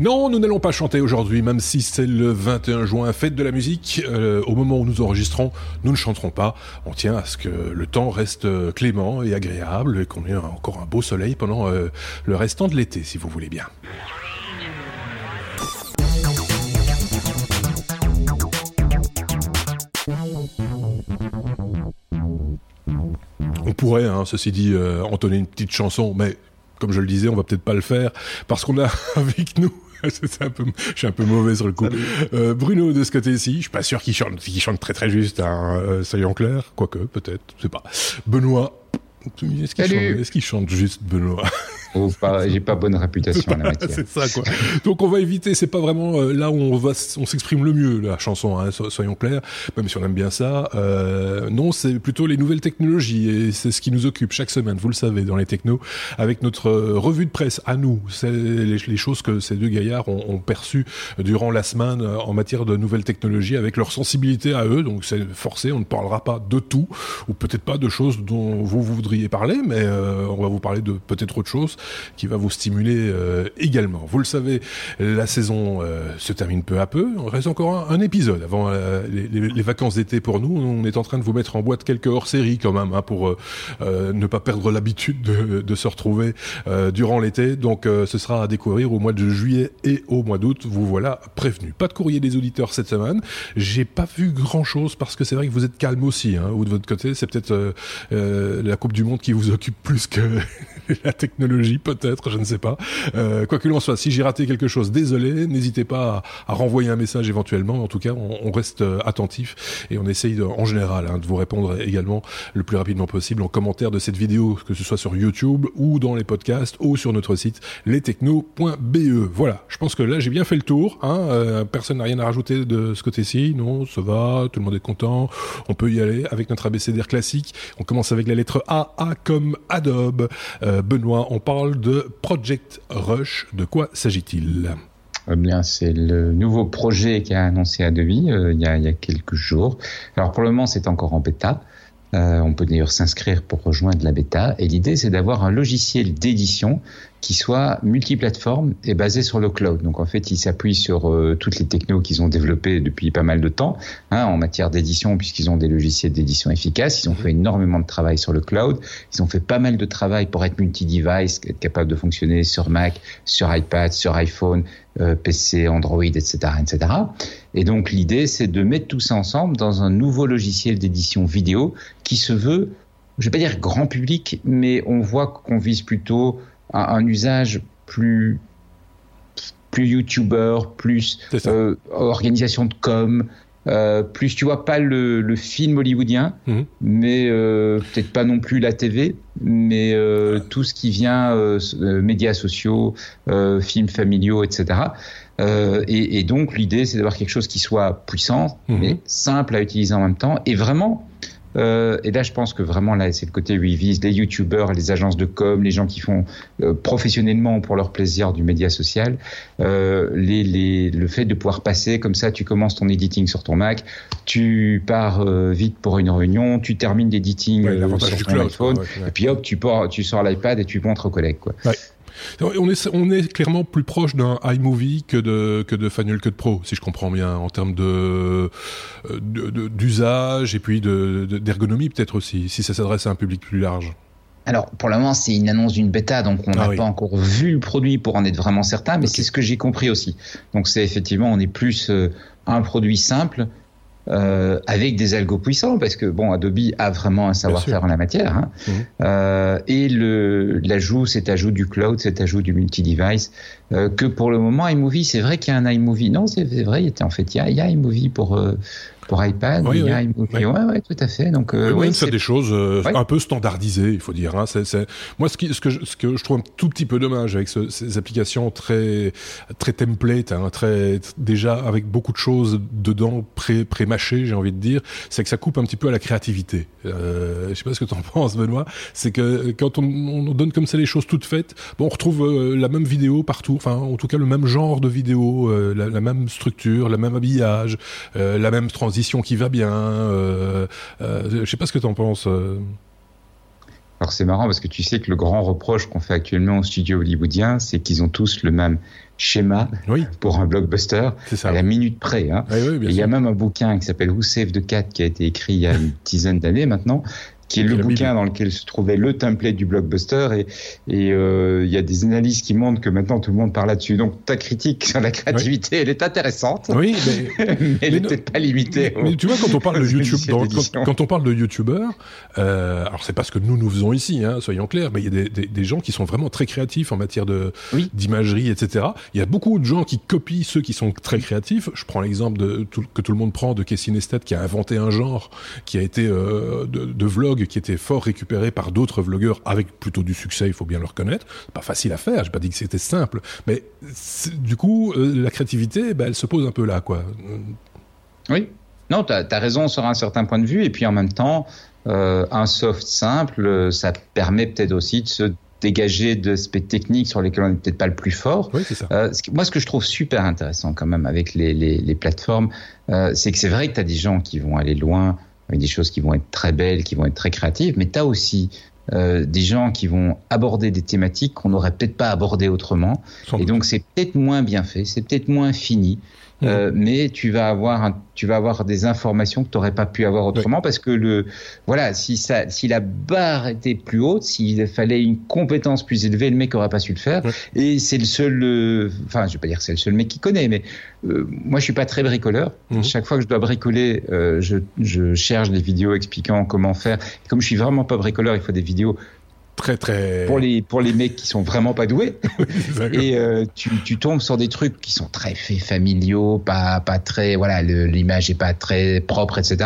Non, nous n'allons pas chanter aujourd'hui, même si c'est le 21 juin, fête de la musique. Euh, au moment où nous enregistrons, nous ne chanterons pas. On tient à ce que le temps reste clément et agréable et qu'on ait encore un beau soleil pendant euh, le restant de l'été, si vous voulez bien. On pourrait, hein, ceci dit, euh, entonner une petite chanson, mais comme je le disais, on va peut-être pas le faire parce qu'on a avec nous un peu, je suis un peu mauvais sur le coup. Euh, Bruno de ce côté-ci, je suis pas sûr qu'il chante, qu'il chante très très juste, hein, euh, soyons clairs, quoique peut-être, je sais pas. Benoît, est-ce qu'il chante, juste Benoît? Oh, j'ai pas bonne réputation en la matière. c'est ça, quoi. Donc on va éviter, c'est pas vraiment euh, là où on va, on s'exprime le mieux, la chanson, hein, soyons clairs, même si on aime bien ça. Euh, non, c'est plutôt les nouvelles technologies et c'est ce qui nous occupe chaque semaine, vous le savez, dans les technos, avec notre euh, revue de presse à nous. C'est les, choses que ces deux gaillards ont, ont perçues durant la semaine euh, en matière de nouvelles technologies, avec leur sensibilité à eux. Donc c'est forcé, on ne parlera pas de tout, ou peut-être pas de choses dont vous, vous voudriez parler, mais euh, on va vous parler de peut-être autre chose qui va vous stimuler euh, également. Vous le savez, la saison euh, se termine peu à peu. Il reste encore un, épisode avant euh, les, vacances d'été pour nous. On est en train de vous mettre en boîte quelques hors-séries quand même hein, pour ne pas perdre l'habitude de, de, se retrouver durant l'été. Donc ce sera à découvrir au mois de juillet et au mois d'août. Vous voilà prévenu. Pas de courrier des auditeurs cette semaine. J'ai pas vu grand-chose parce que c'est vrai que vous êtes calme aussi. Hein, ou de votre côté, c'est peut-être la Coupe du Monde qui vous occupe plus que la technologie peut-être, je ne sais pas. Euh, quoi qu'il en soit, si j'ai raté quelque chose, désolé, n'hésitez pas à, renvoyer un message éventuellement. En tout cas, on, reste euh, attentif et on essaye en général hein, de vous répondre également le plus rapidement possible en commentaire de cette vidéo, que ce soit sur YouTube ou dans les podcasts ou sur notre site lestechno.be. Voilà, je pense que là j'ai bien fait le tour. Hein. Euh, personne n'a rien à rajouter de ce côté-ci. Non, ça va, tout le monde est content. On peut y aller avec notre abécédaire classique. On commence avec la lettre A, A comme Adobe. Benoît, on parle de Project Rush. De quoi s'agit-il? Eh bien, c'est le nouveau projet qui a annoncé Adobe euh, il, y a, il y a quelques jours. Alors pour le moment, c'est encore en bêta. Euh, on peut d'ailleurs s'inscrire pour rejoindre la bêta. Et l'idée, c'est d'avoir un logiciel d'édition qui soit multiplateforme et basé sur le cloud. Donc en fait, il s'appuie sur euh, toutes les technos qu'ils ont développées depuis pas mal de temps hein, en matière d'édition, puisqu'ils ont des logiciels d'édition efficaces. Ils ont fait énormément de travail sur le cloud. Ils ont fait pas mal de travail pour être multi-device, être capable de fonctionner sur Mac, sur iPad, sur iPhone, euh, PC, Android, etc., etc. Et donc l'idée, c'est de mettre tout ça ensemble dans un nouveau logiciel d'édition vidéo qui se veut, je vais pas dire grand public, mais on voit qu'on vise plutôt un, usage plus plus youtubeur, plus euh, organisation de com, euh, plus tu vois pas le, le film hollywoodien, mhm. mais euh, peut-être pas non plus la TV, mais tout ce qui vient médias sociaux, films familiaux, etc. Et, et, donc l'idée c'est d'avoir quelque chose qui soit puissant, mhm. mais simple à utiliser en même temps, et vraiment euh, et là, je pense que vraiment, là, c'est le côté où ils visent les youtubeurs, les agences de com, les gens qui font euh, professionnellement pour leur plaisir du média social. Euh, les, les, le fait de pouvoir passer comme ça, tu commences ton editing sur ton Mac, tu pars euh, vite pour une réunion, tu termines l'editing euh, sur ton iPhone, et puis hop, tu, pars, tu sors l'iPad et tu montres aux collègues. Quoi. On est, on est clairement plus proche d'un iMovie que de, que de Final Cut Pro, si je comprends bien, en termes de, d'usage et puis d'ergonomie peut-être aussi, si ça s'adresse à un public plus large. Alors, pour le moment, c'est une annonce d'une bêta, donc on n'a ah pas encore vu le produit pour en être vraiment certain, mais c'est ce que j'ai compris aussi. Donc, c'est effectivement, on est plus euh, un produit simple euh, avec des algos puissants, parce que bon, Adobe a vraiment un savoir-faire en la matière. Hein. Mmh. Euh, et le l'ajout, cet ajout du cloud, cet ajout du multi-device, euh, que pour le moment iMovie, c'est vrai qu'il y a un iMovie. Non, c'est vrai, en fait, il y a, il y a iMovie pour euh, pour iPad. Oui, oui. Ouais, tout à fait. Donc, euh, oui, c'est des choses euh, un peu standardisées, il faut dire. Hein. C'est, Moi, ce, qui, ce, que je, ce que je trouve un tout petit peu dommage avec ces applications très très template, hein, très déjà avec beaucoup de choses dedans pré pré mâchées, j'ai envie de dire, c'est que ça coupe un petit peu à la créativité. Euh, je sais pas ce que tu en penses, Benoît. C'est que quand on, on, donne comme ça les choses toutes faites, bon, on retrouve euh, la même vidéo partout. Enfin, en tout cas, le même genre de vidéo, euh, la, la, même structure, le même habillage, la même transition qui va bien. Euh, euh, je sais pas ce que tu en penses. Euh. Alors c'est marrant parce que tu sais que le grand reproche qu'on fait actuellement aux studios hollywoodiens, c'est qu'ils ont tous le même schéma pour un blockbuster à la minute près. Hein. il y a même un bouquin qui s'appelle Who Save the Cat qui a été écrit il y a une dizaine d'années maintenant qui est le bouquin dans lequel se trouvait le template du blockbuster et et euh, il y a des analyses qui montrent que maintenant tout le monde parle là-dessus. Donc ta critique sur la créativité, elle est intéressante. Oui, mais, elle n'est peut-être pas limitée. Mais, tu vois quand on parle de YouTube, quand, on parle de youtubeurs, euh, alors c'est pas ce que nous nous faisons ici, hein, soyons clairs, mais il y a des, des, des, gens qui sont vraiment très créatifs en matière de d'imagerie, etc. Il y a beaucoup de gens qui copient ceux qui sont très créatifs. Je prends l'exemple de que tout le monde prend de Casey Neistat qui a inventé un genre qui a été euh, de, de vlog qui était fort récupéré par d'autres vlogueurs avec plutôt du succès, il faut bien le reconnaître. Pas facile à faire, j'ai pas dit que c'était simple, mais du coup, euh, la créativité, ben, elle se pose un peu là, quoi. Oui. Non, tu as, raison sur un certain point de vue, et puis en même temps, euh, un soft simple, ça permet peut-être aussi de se dégager d'aspects techniques sur lesquels on n'est peut-être pas le plus fort. Oui, c'est ça. Euh, moi, ce que je trouve super intéressant quand même avec les, les, les plateformes, c'est que c'est vrai que tu as des gens qui vont aller loin avec des choses qui vont être très belles, qui vont être très créatives, mais tu as aussi euh, des gens qui vont aborder des thématiques qu'on n'aurait peut-être pas abordées autrement. et donc c'est peut-être moins bien fait, c'est peut-être moins fini. Euh, mais tu vas avoir un, tu vas avoir des informations que tu n'aurais pas pu avoir autrement parce que le voilà si ça si la barre était plus haute s'il fallait une compétence plus élevée le mec n'aurait pas su le faire. Et c'est le seul euh, enfin je vais pas dire c'est le seul mec qui connaît mais euh, moi je suis pas très bricoleur. Mhm. chaque fois que je dois bricoler je, je cherche des vidéos expliquant comment faire. Et comme je suis vraiment pas bricoleur il faut des vidéos très très pour les pour les mecs qui sont vraiment pas doués. Et euh, tu, tu tombes sur des trucs qui sont très faits familiaux pas pas très voilà l'image est pas très propre etc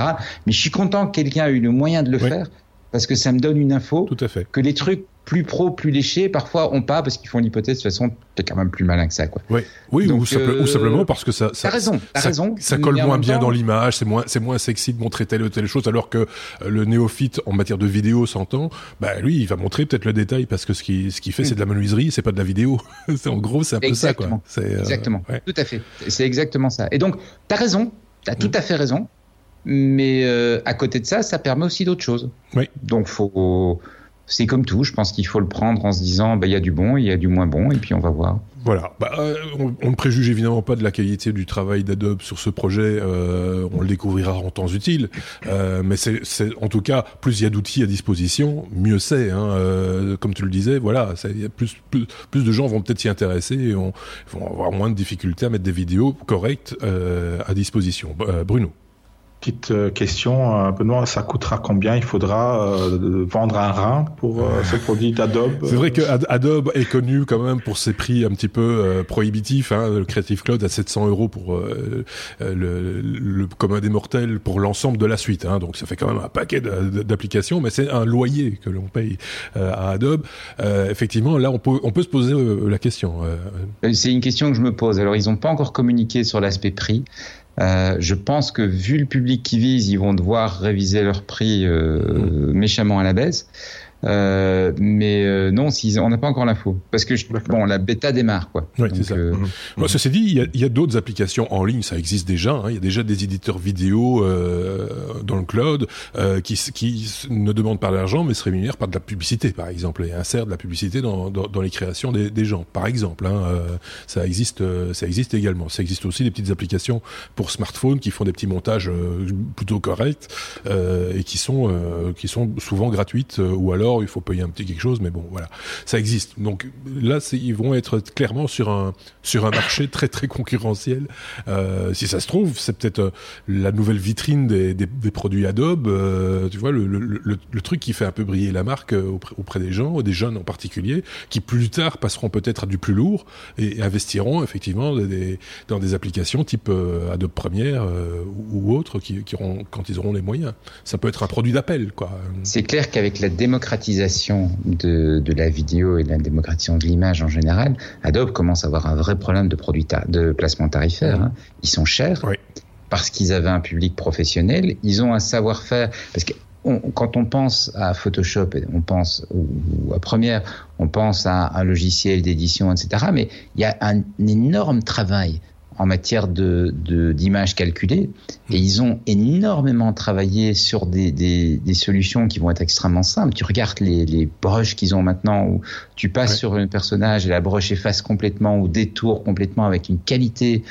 mais je suis content que quelqu'un ait eu le moyen de le faire parce que ça me donne une info Tout à fait. que les trucs plus pro, plus léchés, parfois ont pas parce qu'ils font l'hypothèse de toute façon t'es quand même plus malin que ça quoi. Oui, oui ou, euh, simplement parce que ça, ça raison, ça, raison. Ça colle moins bien dans l'image, c'est moins c'est moins sexy de montrer telle ou telle chose alors que euh, le néophyte en matière de vidéo s'entend, bah lui il va montrer peut-être le détail parce que ce qui ce qu'il fait c'est de la menuiserie, c'est pas de la vidéo. c'est en gros c'est un peu ça quoi. Euh, exactement. Tout à fait. C'est exactement ça. Et donc t'as raison, t'as as tout mm. à fait raison mais euh, à côté de ça, ça permet aussi d'autres choses. Oui. Donc faut, c'est comme tout. Je pense qu'il faut le prendre en se disant, bah il y a du bon, il y a du moins bon, et puis on va voir. Voilà. Bah, euh, on, ne préjuge évidemment pas de la qualité du travail d'Adobe sur ce projet. Euh, on le découvrira en temps utile. Euh, mais c'est, en tout cas, plus il y a d'outils à disposition, mieux c'est. Hein. Comme tu le disais, voilà, plus, plus, plus de gens vont peut-être s'y intéresser et on, vont avoir moins de difficultés à mettre des vidéos correctes à disposition. Bruno. Petite euh, question, euh, Benoît, ça coûtera combien? Il faudra euh, vendre un rein pour ce produit d'Adobe? C'est vrai que Adobe est connu quand même pour ses prix un petit peu prohibitifs. Hein, le Creative Cloud à 700 euros pour le, le, commun des mortels pour l'ensemble de la suite. Hein, donc ça fait quand même un paquet d'applications, mais c'est un loyer que l'on paye à Adobe. effectivement, là, on peut, on peut se poser la question. C'est une question que je me pose. Alors, ils n'ont pas encore communiqué sur l'aspect prix. Euh, je pense que vu le public qui vise, ils vont devoir réviser leur prix euh, mmh. méchamment à la baisse. Euh, mais euh, non, si, on n'a pas encore l'info. Parce que, bon, la bêta démarre, quoi. Oui, c'est ça. Euh... Mmh. ceci dit, il y a, y a d'autres applications en ligne, ça existe déjà. Hein. Il y a déjà des éditeurs vidéo euh, dans le cloud euh, qui, qui ne demandent pas d'argent, mais se rémunèrent par de la publicité, par exemple, et insèrent de la publicité dans, dans, dans les créations des, des, gens, par exemple. Hein. ça existe, ça existe également. Ça existe aussi des petites applications pour smartphones qui font des petits montages plutôt corrects et qui sont, qui sont souvent gratuites ou alors il faut payer un petit quelque chose, mais bon, voilà, ça existe. Donc là, ils vont être clairement sur un sur un marché très très concurrentiel. Euh, si ça se trouve, c'est peut-être euh, la nouvelle vitrine des, produits Adobe. Euh, tu vois, le, truc qui fait un peu briller la marque auprès, des gens, des jeunes en particulier, qui plus tard passeront peut-être à du plus lourd et, investiront effectivement dans des applications type Adobe Premiere ou, ou autres qui, quand ils auront les moyens. Ça peut être un produit d'appel, quoi. C'est clair qu'avec la démocratie démocratisation de, de, la vidéo et de la démocratisation de l'image en général, Adobe commence à avoir un vrai problème de placement tarifaire. Hein. Ils sont chers parce qu'ils avaient un public professionnel, ils ont un savoir-faire. Parce que quand on pense à Photoshop, on pense ou, à Premiere, on pense à un logiciel d'édition, etc. Mais il y a un énorme travail en matière de d'images calculées et ils ont énormément travaillé sur des, des, des, solutions qui vont être extrêmement simples. Tu regardes les, les brushes qu'ils ont maintenant où tu passes sur un personnage et la brush efface complètement ou détourne complètement avec une qualité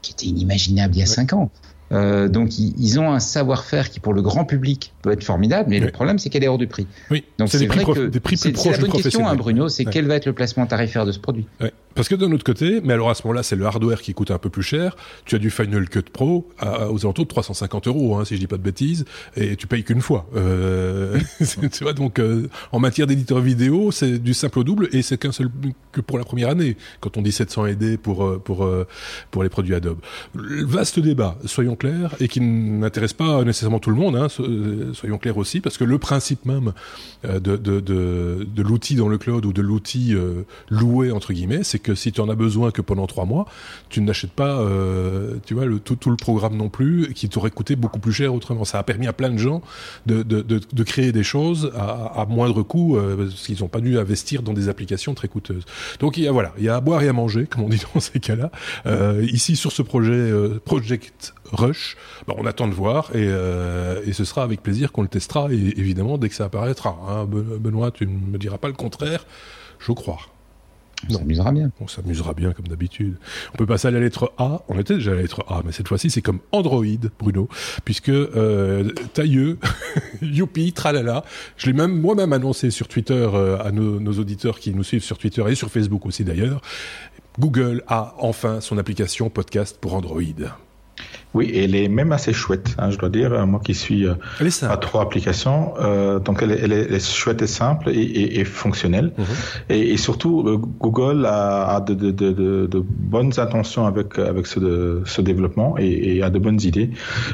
qui était inimaginable il y a cinq ans. Euh, donc ils, ont un savoir-faire qui pour le grand public peut être formidable, mais le problème c'est qu'elle est hors du prix. Oui. Donc c'est vrai que c'est la bonne question, hein, Bruno, c'est quel va être le placement tarifaire de ce produit? Parce que d'un autre côté, mais alors à ce moment-là, c'est le hardware qui coûte un peu plus cher. Tu as du Final Cut Pro à, aux alentours de 350 euros, hein, si je dis pas de bêtises, et tu payes qu'une fois. Euh, tu vois, donc euh, en matière d'éditeur vidéo, c'est du simple au double, et c'est qu'un seul que pour la première année. Quand on dit 700 AD pour pour pour les produits Adobe. Vaste débat, soyons et qui n'intéresse pas nécessairement tout le monde. Hein, soyons clairs aussi, parce que le principe même de de de, l'outil dans le cloud ou de l'outil loué entre guillemets, c'est que si tu en as besoin que pendant trois mois, tu n'achètes pas, euh, tu vois, tout, le programme non plus, qui t'aurait coûté beaucoup plus cher autrement. Ça a permis à plein de gens de, de, créer des choses à, moindre coût, euh, parce qu'ils n'ont pas dû investir dans des applications très coûteuses. Donc il y a voilà, il y a à boire et à manger, comme on dit dans ces cas-là. Euh, ici sur ce projet euh, Project Rush, bah, on attend de voir et, euh, et ce sera avec plaisir qu'on le testera et évidemment dès que ça apparaîtra. Hein. Benoît, tu ne me diras pas le contraire, je crois. On s'amusera bien. On s'amusera bien comme d'habitude. On peut passer à la lettre A. On était déjà à la lettre A, mais cette fois-ci c'est comme Android, Bruno, puisque euh, tailleux, youpi, tralala. Je l'ai même moi-même annoncé sur Twitter euh, à nos, nos, auditeurs qui nous suivent sur Twitter et sur Facebook aussi d'ailleurs. Google a enfin son application podcast pour Android. Oui, et elle est même assez chouette, hein, je dois dire. Moi qui suis euh, à trois applications, euh, donc elle est, elle, est, chouette et simple et, et, et fonctionnelle. Mhm. et, et, surtout, euh, Google a, a de, de, de, de, bonnes intentions avec avec ce, ce développement et, a de bonnes idées.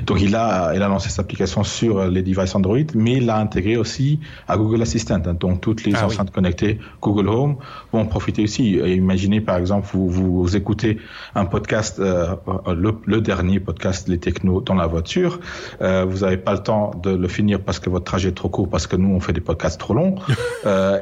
Donc il a il a lancé cette application sur les devices Android, mais il l'a intégré aussi à Google Assistant. Hein, donc toutes les ah enceintes connectées Google Home vont en profiter aussi. Imaginez par exemple vous vous, écoutez un podcast, euh, le, le dernier podcast les technos dans la voiture. Euh, vous n'avez pas le temps de le finir parce que votre trajet est trop court, parce que nous on fait des podcasts trop longs. euh,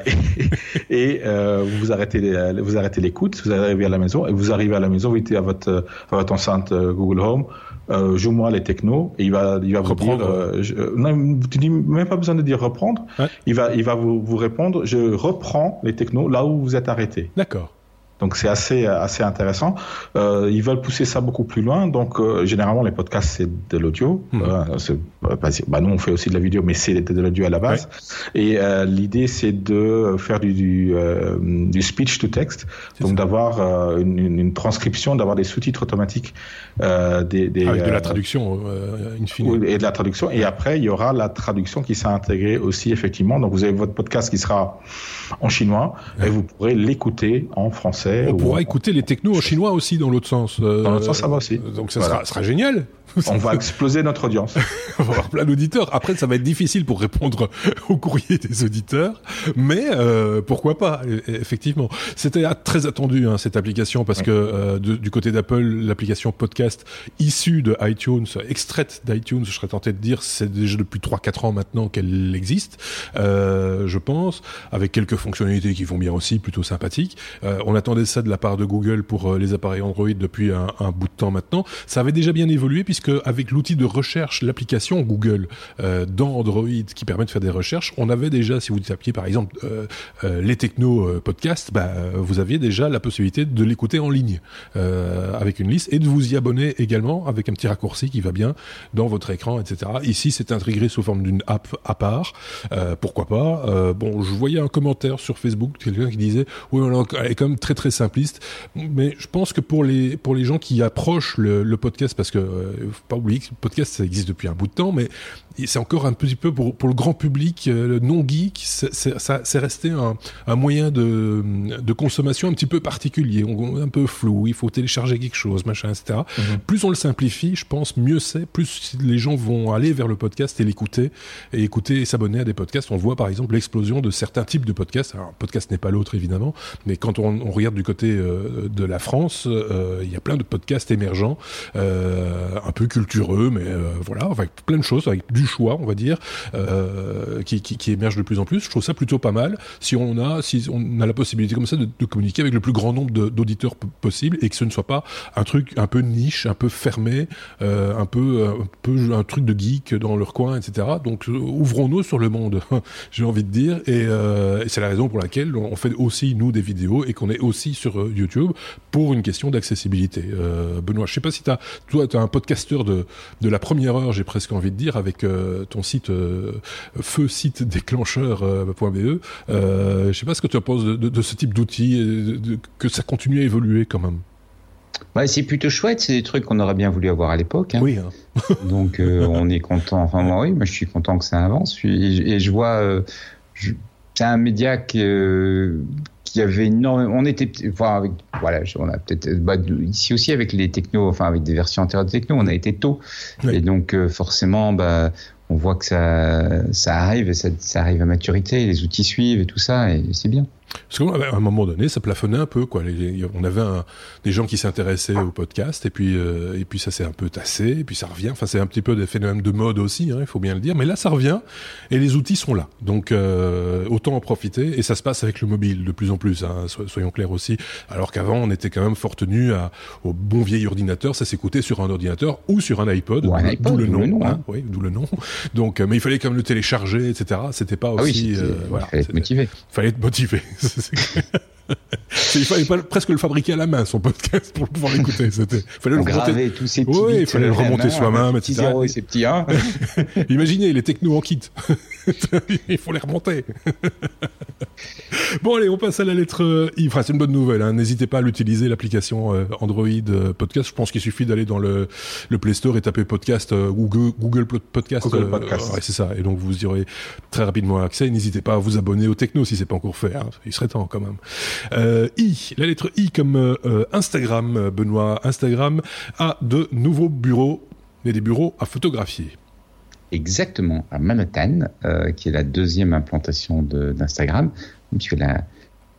et, et euh, vous arrêtez vous arrêtez l'écoute, vous arrivez à la maison et vous arrivez à la maison, vous dites à votre à votre enceinte Google Home. Euh, joue-moi les technos et il va il va vous dire euh, je, non tu dis même pas besoin de dire reprendre il va il va vous, vous répondre je reprends les technos là où vous êtes arrêté d'accord donc c'est assez assez intéressant. Euh, ils veulent pousser ça beaucoup plus loin. Donc euh, généralement les podcasts c'est de l'audio. Mmh. Euh, bah, nous on fait aussi de la vidéo, mais c'est de l'audio à la base. Et euh, l'idée c'est de faire du du, euh, du speech to text, donc d'avoir une, une, transcription, d'avoir des sous-titres automatiques, des, des avec de la traduction fine. Et de la traduction. Et après il y aura la traduction qui sera intégrée aussi effectivement. Donc vous avez votre podcast qui sera en chinois et vous pourrez l'écouter en français on pourra écouter les technos en chinois aussi dans l'autre sens. dans l'autre sens, ça va aussi. Donc ça sera, sera génial. On va exploser notre audience. On va avoir plein d'auditeurs. Après, ça va être difficile pour répondre au courrier des auditeurs, mais euh, pourquoi pas e, e, Effectivement, c'était très attendu hein, cette application parce que euh, du côté d'Apple, l'application podcast issue de iTunes, extraite d'iTunes, je serais tenté de dire, c'est déjà depuis 3-4 ans maintenant qu'elle existe, euh, je pense, avec quelques fonctionnalités qui vont bien aussi, plutôt sympathiques. On attendait ça de la part de Google pour les appareils Android depuis un, un bout de temps maintenant. Ça avait déjà bien évolué puisque avec l'outil de recherche, l'application Google euh, dans Android qui permet de faire des recherches, on avait déjà, si vous tapiez par exemple euh, euh, les techno euh, podcasts, bah, vous aviez déjà la possibilité de l'écouter en ligne avec une liste et de vous y abonner également avec un petit raccourci qui va bien dans votre écran, etc. Ici, c'est intégré sous forme d'une app à part. pourquoi pas Bon, je voyais un commentaire sur Facebook, quelqu'un qui disait oui, elle est quand même très très simpliste, mais je pense que pour les pour les gens qui approchent le podcast, parce que faut pas oublier que le podcast ça existe depuis un bout de temps, mais c'est encore un petit peu pour, pour le grand public euh, non geek, c'est resté un, un, moyen de, de consommation un petit peu particulier, un peu flou. Il faut télécharger quelque chose, machin, etc. Mm -hmm. Plus on le simplifie, je pense, mieux c'est. Plus les gens vont aller vers le podcast et l'écouter et écouter et s'abonner à des podcasts. On voit par exemple l'explosion de certains types de podcasts. Alors, un podcast n'est pas l'autre évidemment, mais quand on, on regarde du côté euh, de la France, euh, il y a plein de podcasts émergents, euh, un peu cultureux, mais voilà, avec plein de choses, avec du choix, on va dire, qui, qui, qui, émerge de plus en plus. Je trouve ça plutôt pas mal si on a, si on a la possibilité comme ça de, communiquer avec le plus grand nombre d'auditeurs possible et que ce ne soit pas un truc un peu niche, un peu fermé, un peu, un peu un truc de geek dans leur coin, etc. Donc ouvrons-nous sur le monde, j'ai envie de dire, et, c'est la raison pour laquelle on fait aussi nous des vidéos et qu'on est aussi sur euh, YouTube pour une question d'accessibilité. Euh, Benoît, je sais pas si as, toi, tu es un de, de la première heure, j'ai presque envie de dire, avec euh, ton site feu site déclencheur.be. je sais pas ce que tu penses de, de, ce type d'outils, que ça continue à évoluer quand même. Ouais, c'est plutôt chouette, c'est des trucs qu'on aurait bien voulu avoir à l'époque. Hein. Oui. Hein. Donc on est content. Enfin moi, oui, moi je suis content que ça avance. Et, je vois, c'est un média qui, qui avait énormément. On était, enfin, avec, voilà, on a peut-être bah, ici aussi avec les technos, enfin avec des versions antérieures de techno, on a été tôt, et donc euh, forcément, bah, on voit que ça, ça arrive et ça, ça arrive à maturité, les outils suivent et tout ça, et c'est bien. Parce qu'à un moment donné, ça plafonnait un peu, quoi. on avait des gens qui s'intéressaient au podcast, et puis euh, et puis ça s'est un peu tassé, et puis ça revient. Enfin, c'est un petit peu des phénomènes de mode aussi, hein, il faut bien le dire. Mais là, ça revient, et les outils sont là. Donc euh, autant en profiter. Et ça se passe avec le mobile de plus en plus. Hein, soyons clairs aussi. Alors qu'avant, on était quand même fort tenu au bon vieil ordinateur. Ça s'écoutait sur un ordinateur ou sur un iPod. d'où le nom. Hein. oui, d'où le nom. Donc, euh, mais il fallait quand même le télécharger, etc. C'était pas ah aussi. oui, voilà, il fallait être motivé. Il fallait être motivé. il fallait pas, presque le fabriquer à la main son podcast pour pouvoir l'écouter. C'était, fallait le remonter. tous ces petits oui, il fallait le remonter soi-même, etc. et ces petits 1. Imaginez les technos en kit. il faut les remonter. bon allez, on passe à la lettre I. Enfin, c'est une bonne nouvelle. Hein. N'hésitez pas à l'utiliser l'application euh, Android euh, Podcast. Je pense qu'il suffit d'aller dans le, le Play Store et taper podcast euh, Google Google Podcast. Google podcast. ouais, c'est ça. Et donc vous y aurez très rapidement accès. N'hésitez pas à vous abonner au Techno si c'est pas encore fait. Hein. Il serait temps quand même. Euh, I, la lettre I comme euh, Instagram, Benoît. Instagram a de nouveaux bureaux, et des bureaux à photographier. Exactement, à Manhattan, euh, qui est la deuxième implantation d'Instagram, puisque la,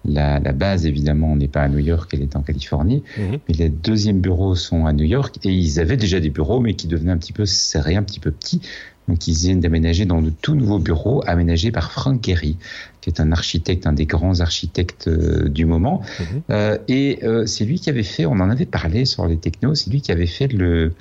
la, la, base, évidemment, n'est pas à New York, elle est en Californie. Mhm. Mais les deuxièmes bureaux sont à New York et ils avaient déjà des bureaux, mais qui devenaient un petit peu serrés, un petit peu petits. Donc ils viennent d'aménager dans de tout nouveaux bureaux aménagés par Frank Gehry, qui est un architecte, un des grands architectes euh, du moment. Mhm. Euh, et c'est lui qui avait fait, on en avait parlé sur les technos, c'est lui qui avait fait le,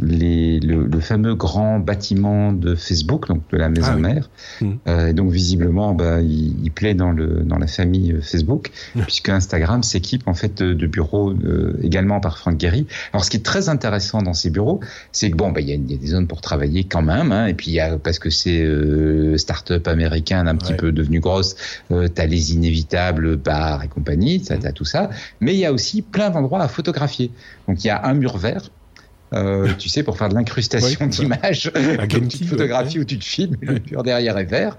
les, le, le, fameux grand bâtiment de Facebook, donc de la maison ah mère. Mmh. Euh, donc visiblement, bah, il, il, plaît dans, le, dans la famille euh, Facebook, mmh. puisque Instagram s'équipe en fait de, de bureaux euh, également par Frank Gehry. Alors ce qui est très intéressant dans ces bureaux, c'est que bon, bah, il y, a, y, a des zones pour travailler quand même, hein, et puis il y a, parce que c'est euh, start-up américaine un petit peu devenue grosse, euh, tu as les inévitables bars et compagnie, tu as, tout ça, mais il y a aussi plein d'endroits à photographier. Donc il y a un mur vert euh, tu sais, pour faire de l'incrustation d'images, une petite photographie où tu te filmes, le mur derrière est vert.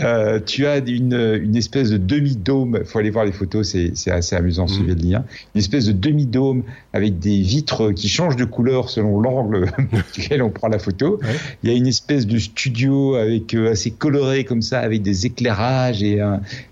Euh, tu as une, une espèce de demi-dôme, faut aller voir les photos, c'est assez amusant, mm. suivez le lien. Une espèce de demi-dôme avec des vitres qui changent de couleur selon l'angle duquel on prend la photo. Il y a une espèce de studio avec euh, assez coloré comme ça, avec des éclairages et,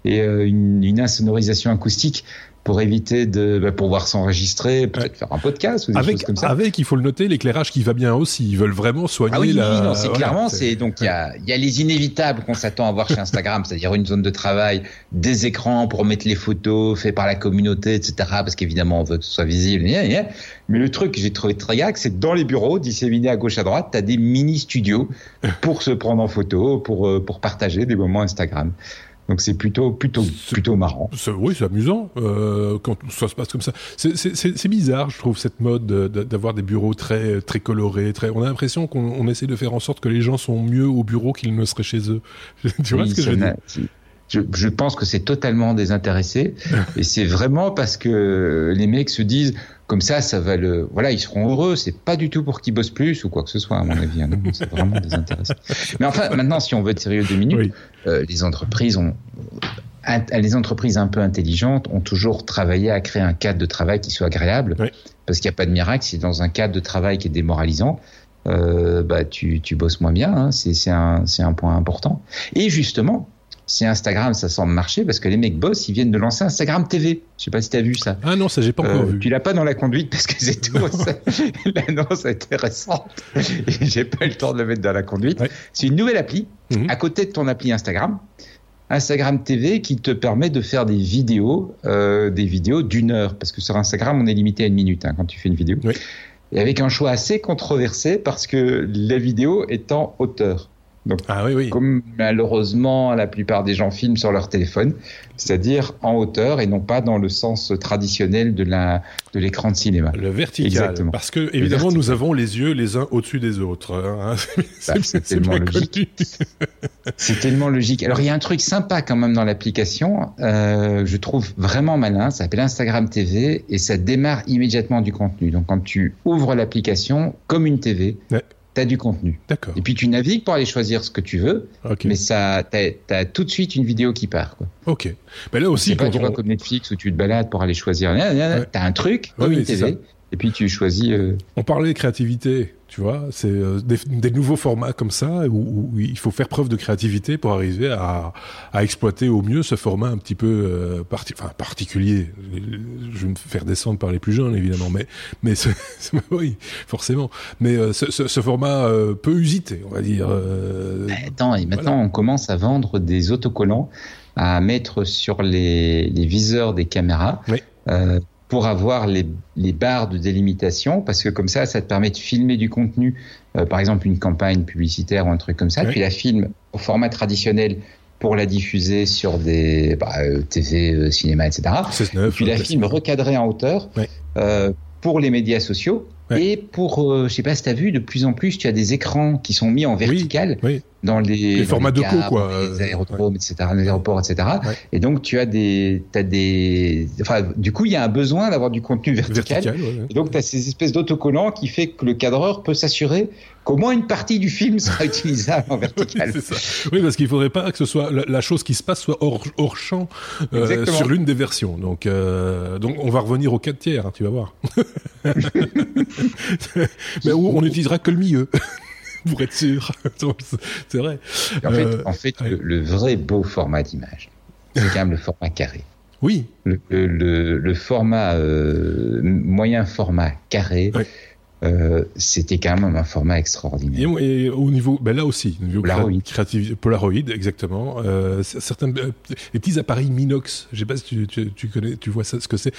et euh, une, une insonorisation acoustique pour éviter de bah, pouvoir s'enregistrer, peut-être faire un podcast ou des avec, choses comme ça. Avec, il faut le noter, l'éclairage qui va bien aussi. Ils veulent vraiment soigner ah oui, la. Oui, non, c'est clairement, c'est donc il y a, y a les inévitables qu'on s'attend à voir chez Instagram, c'est-à-dire une zone de travail, des écrans pour mettre les photos faits par la communauté, etc. Parce qu'évidemment, on veut que ce soit visible. Mais le truc que j'ai trouvé très gague, c'est que dans les bureaux, disséminés à gauche à droite, tu as des mini studios pour se prendre en photo, pour euh, pour partager des moments Instagram. Donc c'est plutôt plutôt plutôt marrant. Oui, c'est amusant euh, quand ça se passe comme ça. C'est bizarre, je trouve cette mode d'avoir des bureaux très très colorés. Très, on a l'impression qu'on essaie de faire en sorte que les gens sont mieux au bureau qu'ils ne seraient chez eux. tu vois ce que je veux dire? Je, je, pense que c'est totalement désintéressé et c'est vraiment parce que les mecs se disent comme ça, ça va le, voilà, ils seront heureux. C'est pas du tout pour qu'ils bossent plus ou quoi que ce soit, à mon avis. Hein. c'est vraiment désintéressé. Mais enfin, maintenant, si on veut être sérieux deux minutes, euh, les entreprises ont, les entreprises un peu intelligentes ont toujours travaillé à créer un cadre de travail qui soit agréable, parce qu'il n'y a pas de miracle. Si dans un cadre de travail qui est démoralisant, euh, bah tu, tu bosses moins bien. Hein. C'est un, un point important. Et justement, c'est Instagram, ça semble marcher parce que les mecs boss, ils viennent de lancer Instagram TV. Je sais pas si tu as vu ça. Ah non, ça j'ai pas encore euh, vu. Tu l'as pas dans la conduite parce que c'est tout. L'annonce été récente. j'ai pas eu le temps de le mettre dans la conduite. C'est une nouvelle appli mhm. à côté de ton appli Instagram. Instagram TV qui te permet de faire des vidéos, euh, des vidéos d'une heure, parce que sur Instagram on est limité à une minute hein, quand tu fais une vidéo. Oui. Et avec un choix assez controversé parce que la vidéo est en hauteur. Donc, ah, oui, oui. comme malheureusement la plupart des gens filment sur leur téléphone, c'est-à-dire en hauteur et non pas dans le sens traditionnel de la de l'écran de cinéma. Le vertical. Exactement. Parce que évidemment nous avons les yeux les uns au-dessus des autres. Hein. Bah, c'est tellement logique. c'est tellement logique. Alors il y a un truc sympa quand même dans l'application, euh, je trouve vraiment malin. Ça s'appelle Instagram TV et ça démarre immédiatement du contenu. Donc quand tu ouvres l'application comme une TV. Ouais tu as du contenu. D'accord. Et puis tu navigues pour aller choisir ce que tu veux, mais ça, tu as, tout de suite une vidéo qui part. Quoi. Ok. Mais là aussi, pas, tu vois comme Netflix où tu te balades pour aller choisir. Tu as un truc, comme une TV, et puis tu choisis. Euh, On parlait de créativité. Tu vois, c'est euh, des, nouveaux formats comme ça où, il faut faire preuve de créativité pour arriver à, exploiter au mieux ce format un petit peu euh, particulier. Je vais me faire descendre par les plus jeunes évidemment, mais mais oui, forcément. Mais ce, format peu usité, on va dire. Attends, et maintenant on commence à vendre des autocollants à mettre sur les, les viseurs des caméras. Oui pour avoir les, les, barres de délimitation, parce que comme ça, ça te permet de filmer du contenu, euh, par exemple une campagne publicitaire ou un truc comme ça, puis la filme au format traditionnel pour la diffuser sur des bah, euh, TV, euh, cinéma, etc. puis la filme recadrée en hauteur pour les médias sociaux et pour, euh, je sais pas si tu as vu, de plus en plus, tu as des écrans qui sont mis en vertical dans les, formats de co, quoi. Les aérodromes, etc., les aéroports, etc. Et donc, tu as des, as des, enfin, du coup, il y a un besoin d'avoir du contenu vertical. et donc, tu as ces espèces d'autocollants qui fait que le cadreur peut s'assurer qu'au moins une partie du film sera utilisable en vertical. oui, parce qu'il faudrait pas que ce soit la, chose qui se passe soit hors, hors champ euh, sur l'une des versions. Donc, euh, donc, on va revenir au 4 tiers, hein, tu vas voir. Mais on n'utilisera que le milieu. pour être sûr. c'est vrai. En fait, euh, en fait le, vrai beau format d'image, c'est quand même le format carré. Oui. Le, le, format euh, moyen format carré. Euh, c'était quand même un format extraordinaire. Et, au niveau, ben là aussi, niveau Polaroid, Polaroid, exactement. Euh, certains les petits appareils Minox, je sais pas si tu, tu, connais, tu vois ça, ce que c'est.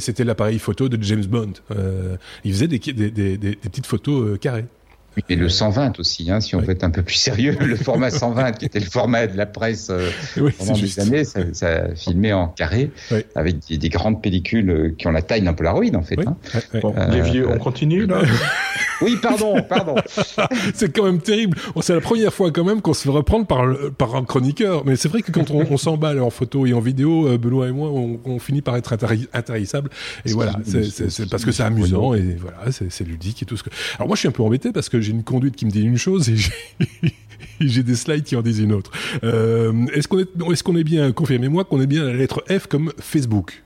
c'était, l'appareil photo de James Bond. Il faisait des, des, des, des petites photos carrées. Et le 120 aussi, hein, si on veut être un peu plus sérieux, le format 120 qui était le format de la presse euh, pendant des années, ça, ça filmait en carré avec des, grandes pellicules euh, qui ont la taille d'un Polaroid en fait. Hein. Euh, les vieux, on continue là? Oui, pardon, pardon. c'est quand même terrible. c'est la première fois quand même qu'on se fait reprendre par, par un chroniqueur. Mais c'est vrai que quand on, on s'emballe en photo et en vidéo, Benoît et moi, on, finit par être intarissable. Et voilà, c'est parce que c'est amusant et voilà, c'est ludique et tout ce que. Alors moi, je suis un peu embêté parce que j'ai une conduite qui me dit une chose et j'ai des slides qui en disent une autre. Euh, est-ce qu'on est, est, qu'on est bien, confirmez-moi qu'on est bien à la lettre F comme Facebook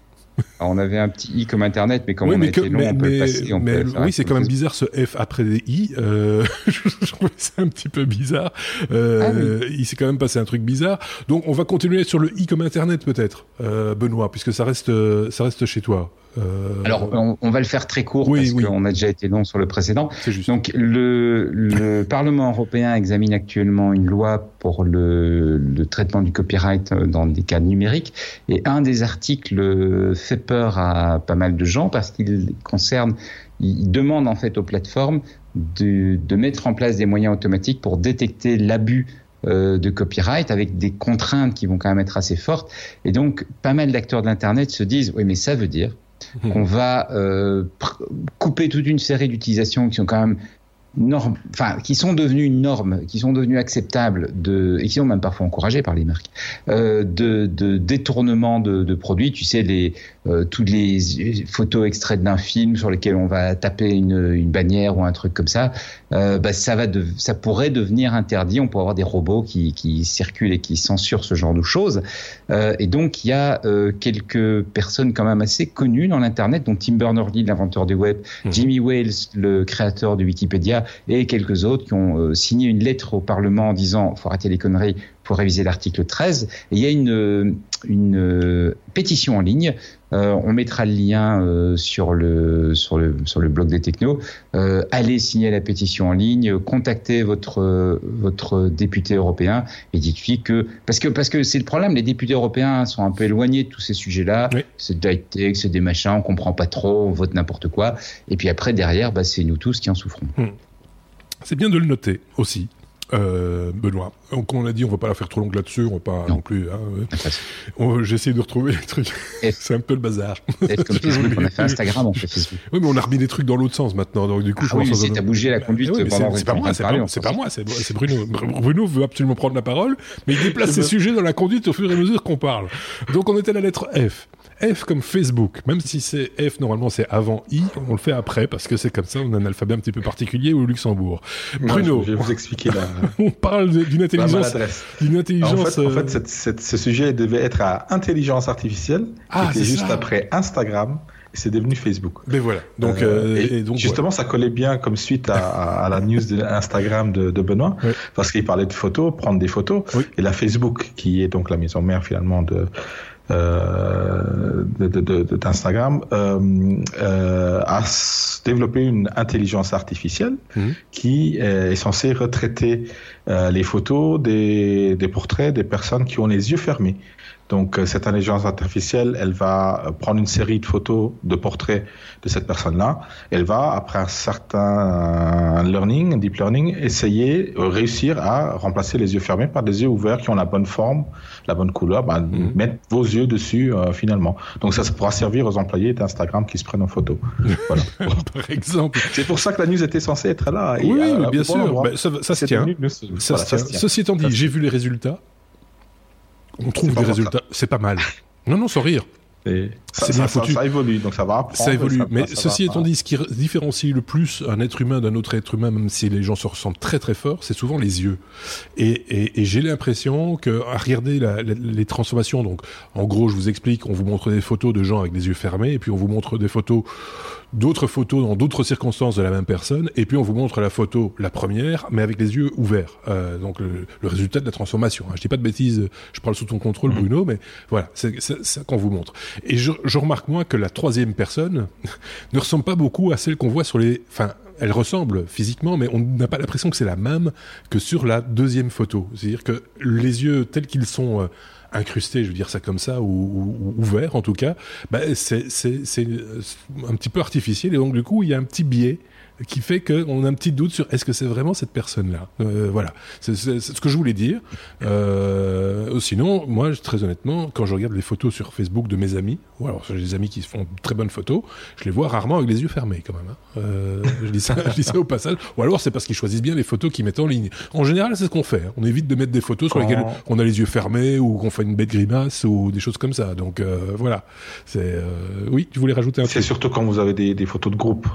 on avait un petit i comme internet, mais comme on a été long, on peut le passer. oui, c'est quand même bizarre ce f après des i. Euh, je trouvais ça un petit peu bizarre. Euh, ah il s'est quand même passé un truc bizarre. Donc, on va continuer sur le i comme internet peut-être, euh, Benoît, puisque ça reste, ça reste chez toi. Euh, Alors, on, va le faire très court parce qu'on a déjà été long sur le précédent. Donc, le, le Parlement européen examine actuellement une loi pour le, le, traitement du copyright dans des cas numériques. Et un des articles fait peur à pas mal de gens parce qu'il concerne, il demande en fait aux plateformes de, de mettre en place des moyens automatiques pour détecter l'abus euh, de copyright avec des contraintes qui vont quand même être assez fortes. Et donc, pas mal d'acteurs de l'Internet se disent, oui, mais ça veut dire Mhm. qu'on va euh, couper toute une série d'utilisations qui sont quand même normes, enfin qui sont devenues une norme, qui sont devenues acceptables de, et qui sont même parfois encouragées par les marques, euh, de, de, détournement de, de, produits. Tu sais les euh, toutes les photos extraites d'un film sur lesquelles on va taper une, une bannière ou un truc comme ça, euh, bah, ça va de, ça pourrait devenir interdit. On pourrait avoir des robots qui, qui circulent et qui censurent ce genre de choses. Et donc il y a quelques personnes quand même assez connues dans l'internet, dont Tim Berners-Lee, l'inventeur du web, mhm. Jimmy Wales, le créateur de Wikipédia, et quelques autres qui ont euh, signé une lettre au Parlement en disant faut arrêter les conneries, pour réviser l'article 13. Et il y a une, une pétition en ligne euh, on mettra le lien euh, sur le sur le sur le blog des technos. Euh, allez signer la pétition en ligne, contactez votre votre député européen et dites-lui que parce que parce que c'est le problème. Les députés européens sont un peu éloignés de tous ces sujets-là. C'est de tech c'est des machins, on comprend pas trop, on vote n'importe quoi. Et puis après derrière, bah, c'est nous tous qui en souffrons. Hmm. C'est bien de le noter aussi. Euh, Benoît. Donc on l'a dit, on va pas la faire trop longue là-dessus, on va pas non, plus. Hein, J'essaie de retrouver les trucs. C'est un peu le bazar. comme Facebook, on a fait Instagram, on fait Facebook. Oui, mais on a remis des trucs dans l'autre sens maintenant. Donc du coup, ah je oui, pense. t'as bougé la conduite pendant. C'est pas, moi, c'est pas, moi, c'est Bruno. Bruno veut absolument prendre la parole, mais il déplace ses sujets dans la conduite au fur et à mesure qu'on parle. Donc on était à la lettre F. F comme Facebook, même si c'est F normalement c'est avant I, on le fait après parce que c'est comme ça, on a un alphabet un petit peu particulier au Luxembourg. Bruno, je vais vous expliquer la. on parle d'une intelligence, d'une intelligence. En fait, euh, ce sujet devait être à intelligence artificielle, ah, était juste après Instagram c'est devenu Facebook. Mais voilà. Donc, euh, et, donc justement, ça collait bien comme suite à, la news de Instagram de, Benoît, parce qu'il parlait de photos, prendre des photos, et la Facebook, qui est donc la maison mère finalement de euh, d'Instagram euh, euh, a développé une intelligence artificielle mhm. qui est censée retraiter euh, les photos des, des portraits des personnes qui ont les yeux fermés. Donc cette intelligence artificielle, elle va prendre une série de photos, de portraits de cette personne-là. Elle va, après un certain learning, un deep learning, essayer, réussir à remplacer les yeux fermés par des yeux ouverts qui ont la bonne forme, la bonne couleur, bah, mhm. mettre vos yeux dessus euh, finalement. Donc ça, ça pourra servir aux employés d'Instagram qui se prennent en photo. Voilà. Par exemple. C'est pour ça que la news était censée être là. oui, euh, bien sûr. Ben, ça, ça, se tient. ça, se tient. Ceci étant dit, j'ai vu les résultats. On trouve des résultats. C'est pas mal. Non, non, sans rire. C'est bien foutu. Ça, évolue, donc ça va apprendre. Ça évolue. mais ceci étant dit, ce qui différencie le plus un être humain d'un autre être humain, même si les gens se ressentent très très fort, c'est souvent les yeux. Et, j'ai l'impression que, à regarder les transformations, donc en gros, je vous explique, on vous montre des photos de gens avec les yeux fermés, et puis on vous montre des photos d'autres photos dans d'autres circonstances de la même personne, et puis on vous montre la photo, la première, mais avec les yeux ouverts. Euh, donc le, résultat de la transformation. Hein. Je dis pas de bêtises, je parle sous ton contrôle, mmh. Bruno, mais voilà, c'est ça qu'on vous montre. Et je, je remarque moi que la troisième personne ne ressemble pas beaucoup à celle qu'on voit sur les. Enfin, elle ressemble physiquement, mais on n'a pas l'impression que c'est la même que sur la deuxième photo. C'est-à-dire que les yeux tels qu'ils sont euh, incrustés, je veux dire ça comme ça, ou, ouverts en tout cas, bah, c'est un petit peu artificiel et donc du coup il y a un petit biais qui fait qu'on a un petit doute sur est-ce que c'est vraiment cette personne-là. Euh, voilà, c'est ce que je voulais dire. Euh, sinon, moi, très honnêtement, quand je regarde les photos sur Facebook de mes amis, ou alors j'ai des amis qui font de très bonnes photos, je les vois rarement avec les yeux fermés quand même. Hein. Euh, je, dis ça, je dis ça au passage. Ou alors c'est parce qu'ils choisissent bien les photos qu'ils mettent en ligne. En général, c'est ce qu'on fait. Hein. On évite de mettre des photos sur lesquelles on a les yeux fermés ou qu'on fait une bête grimace ou des choses comme ça. Donc euh, voilà. C'est euh, oui, tu voulais rajouter un C'est surtout quand vous avez des, des photos de groupe.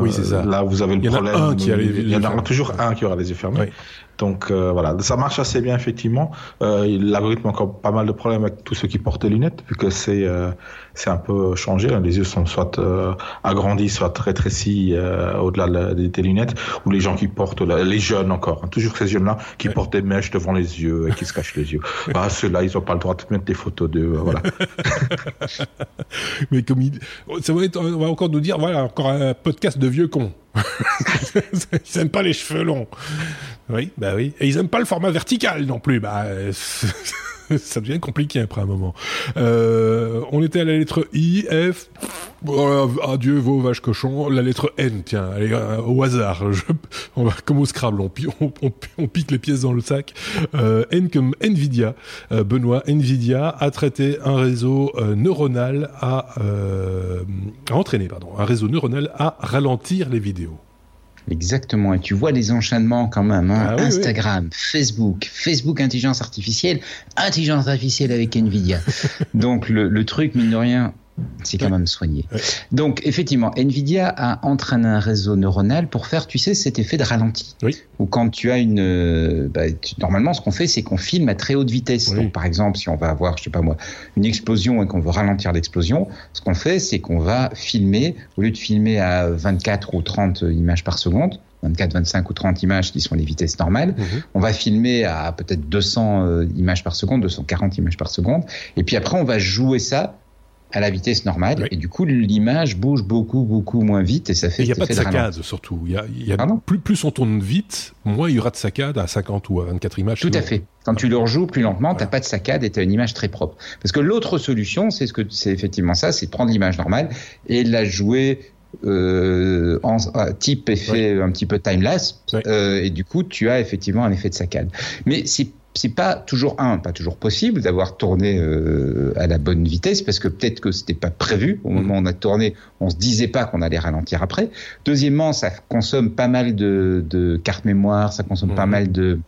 oui, c'est Là, vous avez le problème. il y en a toujours un qui aura les yeux fermés. Donc euh, voilà, ça marche assez bien effectivement. Euh, L'algorithme a encore pas mal de problèmes avec tous ceux qui portent des lunettes, vu que c'est euh, c'est un peu changé. Hein. Les yeux sont soit euh, agrandis, soit rétrécis euh, au-delà des, lunettes, ou les gens qui portent, les jeunes encore, hein. toujours ces jeunes-là qui portent des mèches devant les yeux et qui se cachent les yeux. Ah, ceux-là, ils n'ont pas le droit de mettre des photos d'eux. voilà. Mais comme il... ça va être, on va encore nous dire, voilà, encore un podcast de vieux cons. ils n'aiment pas les cheveux longs. Oui, bah oui. Et ils aiment pas le format vertical non plus. Bah, ça devient compliqué après un moment. Euh, on était à la lettre I, F. adieu vos vaches cochons. La lettre N, tiens, euh, au hasard. on va comme au Scrabble, on, on, pique les pièces dans le sac. Euh, N comme Nvidia. Benoît, Nvidia a traité un réseau neuronal à, à entraîner, pardon, un réseau neuronal à ralentir les vidéos. Exactement. Et tu vois les enchaînements quand même. Hein. Ah Instagram, Facebook, Facebook intelligence artificielle, intelligence artificielle avec Nvidia. Donc le, le truc, mine de rien, c'est quand même soigné. Donc, effectivement, Nvidia a entraîné un réseau neuronal pour faire, tu sais, cet effet de ralenti. Oui. Ou quand tu as une, euh, bah, normalement, ce qu'on fait, c'est qu'on filme à très haute vitesse. Donc, par exemple, si on va avoir, je sais pas moi, une explosion et qu'on veut ralentir l'explosion, ce qu'on fait, c'est qu'on va filmer, au lieu de filmer à 24 ou 30 images par seconde, 24, 25 ou 30 images qui sont les vitesses normales. Mhm. On va filmer à peut-être 200 euh, images par seconde, 240 images par seconde. Et puis après, on va jouer ça à la vitesse normale et du coup l'image bouge beaucoup beaucoup moins vite et ça fait il n'y a pas de saccade surtout. Il y a, plus, plus on tourne vite moins il y aura de saccade à 50 ou à 24 images. Tout à fait. Quand tu le rejoues plus lentement tu t'as pas de saccade et tu as une image très propre. Parce que l'autre solution c'est ce que c'est effectivement ça c'est prendre l'image normale et la jouer euh, en type effet un petit peu timeless euh, et du coup tu as effectivement un effet de saccade. Mais c'est c'est pas toujours un, pas toujours possible d'avoir tourné euh, à la bonne vitesse parce que peut-être que c'était pas prévu au moment où on a tourné, on se disait pas qu'on allait ralentir après. Deuxièmement, ça consomme pas mal de, de cartes mémoire, ça consomme pas mhm. mal de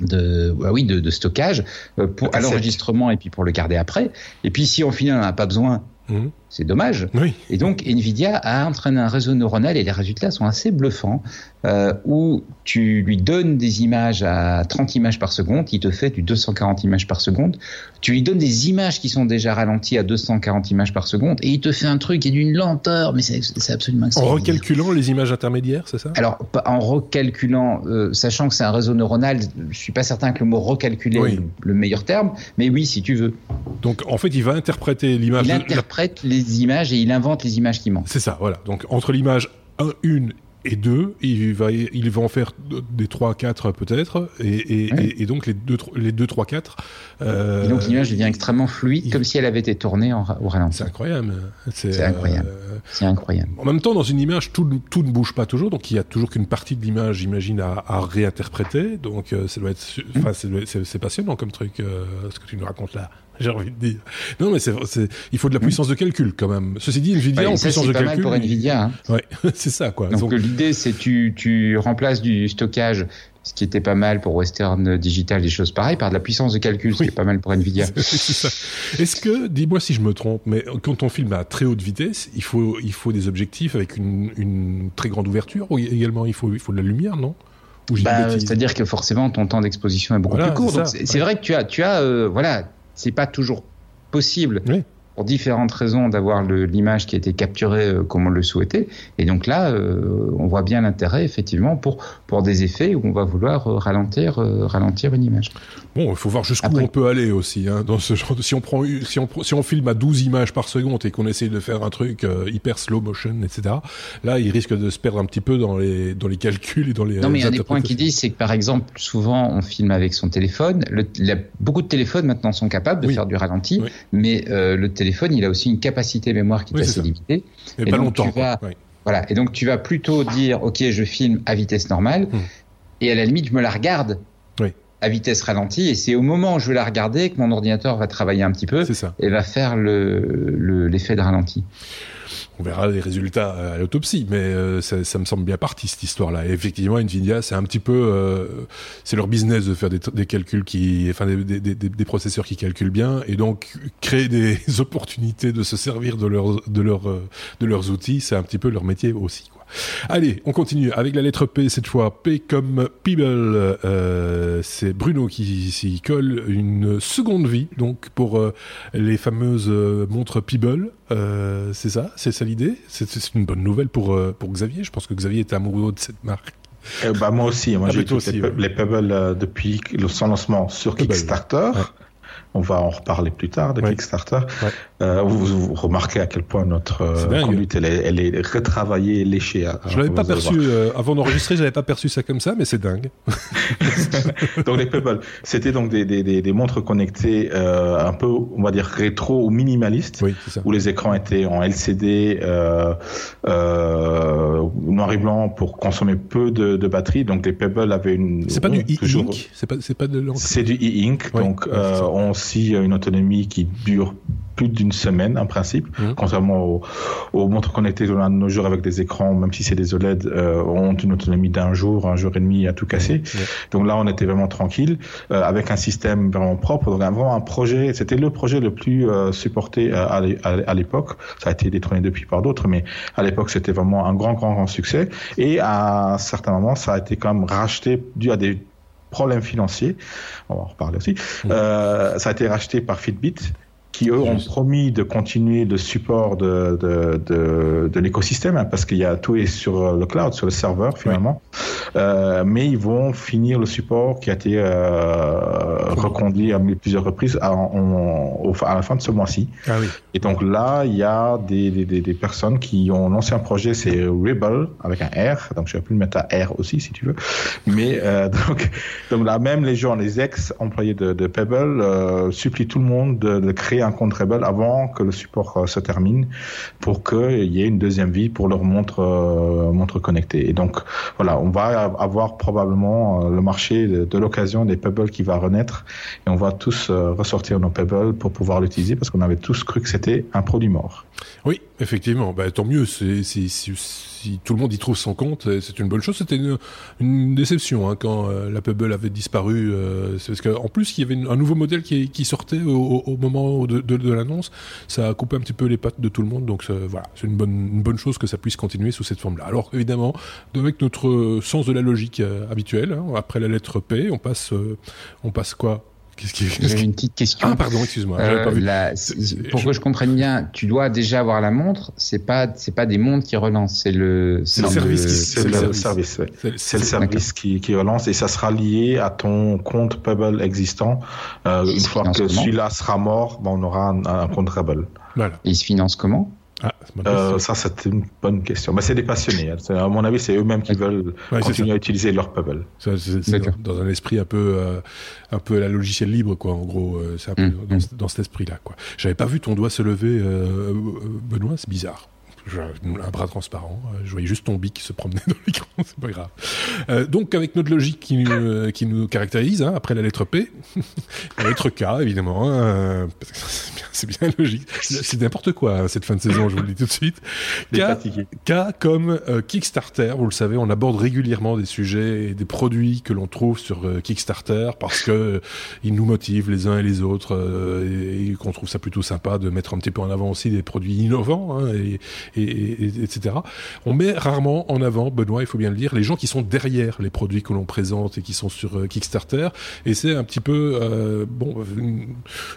de bah oui de, de stockage euh, pour à l'enregistrement et puis pour le garder après. Et puis si au final on n'en a pas besoin, mhm. C'est dommage. Oui. Et donc Nvidia a entraîné un réseau neuronal et les résultats sont assez bluffants euh, où tu lui donnes des images à 30 images par seconde, il te fait du 240 images par seconde. Tu lui donnes des images qui sont déjà ralenties à 240 images par seconde et il te fait un truc qui est d'une lenteur, mais c'est absolument En recalculant les images intermédiaires, c'est ça? Alors, en recalculant, euh, sachant que c'est un réseau neuronal, je suis pas certain que le mot recalculer est le, meilleur terme, mais oui, si tu veux. Donc, en fait, il va interpréter l'image. Il interprète les images et il invente les images qui manquent. C'est ça, voilà. Donc, entre l'image 1, 1 et deux, il va, il va en faire des 3, 4 peut-être, et, et, et, donc les 2, les 2 3, 4. Euh, et donc l'image devient extrêmement fluide, comme si elle avait été tournée en, au ralenti. C'est incroyable. C'est incroyable. Euh, c'est incroyable. En même temps, dans une image, tout, tout ne bouge pas toujours, donc il y a toujours qu'une partie de l'image, j'imagine, à, à, réinterpréter. Donc euh, ça doit être, enfin, c'est passionnant comme truc, euh, ce que tu nous racontes là. J'ai envie de dire. Non, mais c'est, il faut de la puissance de calcul quand même. Ceci dit, Nvidia en puissance de pas calcul. Mal pour Nvidia. Hein. Ouais, c'est ça quoi. Donc, l'idée, c'est tu tu remplaces du stockage, ce qui était pas mal pour Western Digital, des choses pareilles, par de la puissance de calcul, ce qui est pas mal pour Nvidia. Est-ce que, dis-moi si je me trompe, mais quand on filme à très haute vitesse, il faut il faut des objectifs avec une, une très grande ouverture ou également il faut il faut de la lumière, non? Bah, c'est-à-dire que forcément ton temps d'exposition est beaucoup plus court. C'est vrai que tu as, tu as, euh, voilà, c'est pas toujours possible pour différentes raisons d'avoir l'image qui a été capturée euh, comme on le souhaitait. Et donc là, euh, on voit bien l'intérêt effectivement pour pour des effets où on va vouloir euh, ralentir ralentir une image. Bon, il faut voir jusqu'où on peut aller aussi hein, dans ce genre de si on prend si on si on filme à 12 images par seconde et qu'on essaye de faire un truc hyper slow motion etc. Là, il risque de se perdre un petit peu dans les dans les calculs et dans les Non, mais il y a des points qui disent c'est que par exemple, souvent on filme avec son téléphone, le, beaucoup de téléphones maintenant sont capables de faire du ralenti, mais le téléphone téléphone, il a aussi une capacité mémoire qui est assez limitée. Et, pas longtemps. Voilà. Et donc tu vas plutôt dire, ok, je filme à vitesse normale, hmm. et à la limite, je me la regarde à vitesse ralentie, et c'est au moment où je vais la regarder que mon ordinateur va travailler un petit peu et va faire l'effet le, de ralenti on verra les résultats à l'autopsie, mais euh, ça, me semble bien parti cette histoire-là. Effectivement, Nvidia, c'est un petit peu, euh, c'est leur business de faire des, calculs qui, enfin des, des, des, processeurs qui calculent bien, et donc créer des opportunités de se servir de leurs de leurs euh, de leurs outils, c'est un petit peu leur métier aussi. Allez, on continue avec la lettre P cette fois. P comme Peeble. Euh, c'est Bruno qui s'y colle une seconde vie donc pour euh, les fameuses euh, montres. Euh, c'est ça, c'est ça l'idée? C'est une bonne nouvelle pour pour Xavier. Je pense que Xavier est amoureux de cette marque. bah moi aussi, moi ah, j'ai les, les, Pebble depuis son lancement sur Kickstarter. On va en reparler plus tard de Kickstarter. Euh, vous, remarquez à quel point notre euh, conduite elle est, elle est, retravaillée, léchée. Je l'avais pas perçu euh, avant d'enregistrer, j'avais pas perçu ça comme ça, mais c'est dingue. donc les Pebble, c'était donc des, des, des, montres connectées un peu, on va dire rétro ou minimalistes, où les écrans étaient en LCD noir et blanc pour consommer peu de, de batterie. Donc les Pebble avaient une. C'est pas du e-ink, c'est pas pas de C'est du e-ink, donc on aussi une autonomie qui dure plus d'une semaine en principe, mmh. contrairement aux, montres connectées de nos jours avec des écrans, même si c'est des OLED, euh, ont une autonomie d'un jour, un jour et demi à tout casser. Mmh. Donc là, on était vraiment tranquille euh, avec un système vraiment propre. Donc vraiment un projet, c'était le projet le plus euh, supporté à, l'époque. Ça a été détrôné depuis par d'autres, mais à l'époque, c'était vraiment un grand, grand, grand succès. Et à un certain moment, ça a été quand même racheté dû à des problèmes financiers. On va en reparler aussi. Euh, ça a été racheté par Fitbit. Qui eux ont promis de continuer le support de, de, de, de l'écosystème, hein, parce qu'il y a tout est sur le cloud, sur le serveur finalement. Euh, mais ils vont finir le support qui a été euh, reconduit à plusieurs reprises à, à la fin de ce mois-ci. Ah oui. Et donc là, il y a des, des, des, personnes qui ont lancé un projet, c'est Rebel avec un R, donc je vais plus le mettre à R aussi si tu veux. Mais euh, donc, donc là même les gens, les ex-employés de, de, Pebble euh, supplient tout le monde de, de, créer un compte Rebel avant que le support euh, se termine pour qu'il y ait une deuxième vie pour leur montre euh, montre connectée. Et donc voilà, on va avoir probablement le marché de, de l'occasion des Pebble qui va renaître et on va tous ressortir nos Pebble pour pouvoir l'utiliser parce qu'on avait tous cru que c'était un produit mort. Oui, effectivement. Bah, tant mieux. si tout le monde y trouve son compte, c'est une bonne chose. C'était une, déception hein, quand euh, la Pebble avait disparu. Euh, parce qu'en plus, il y avait un nouveau modèle qui, sortait au, moment de, l'annonce. Ça a coupé un petit peu les pattes de tout le monde. Donc voilà, c'est une bonne, bonne chose que ça puisse continuer sous cette forme-là. Alors évidemment, avec notre sens de la logique euh, habituelle, hein, après la lettre P, on passe, on passe quoi? J'ai une petite question. Ah, pardon, excuse-moi. Euh, pour que je comprenne bien, tu dois déjà avoir la montre. C'est pas, c'est pas des montres qui relancent. C'est le, c'est le, service. C'est le, service. C'est le service qui, qui relance et ça sera lié à ton compte Pebble existant. Euh, une fois que celui-là sera mort, ben, on aura un, compte. Voilà. Et il se finance comment? Ah, euh, ça, c'est une bonne question. Mais c'est des passionnés. Hein. À mon avis, c'est eux-mêmes qui veulent continuer à utiliser leur Pebble. c'est dans un esprit un peu, euh, un peu la logiciel libre, quoi. En gros, euh, c'est un peu mmh, dans, dans, cet esprit-là, quoi. J'avais pas vu ton doigt se lever, Benoît. C'est bizarre un bras transparent. Euh, je voyais juste ton bic qui se promenait dans l'écran, c'est pas grave. Euh, donc avec notre logique qui, nous, euh, qui nous caractérise, hein, après la lettre P, la lettre K évidemment, hein, c'est bien, logique. C'est n'importe quoi hein, cette fin de saison, je vous le dis tout de suite. K, K comme Kickstarter, vous le savez, on aborde régulièrement des sujets et des produits que l'on trouve sur Kickstarter parce que ils nous motivent les uns et les autres et, qu'on trouve ça plutôt sympa de mettre un petit peu en avant aussi des produits innovants hein, et, et, etc. On met rarement en avant, Benoît, il faut bien le dire, les gens qui sont derrière les produits que l'on présente et qui sont sur euh, Kickstarter. Et c'est un petit peu, euh, bon,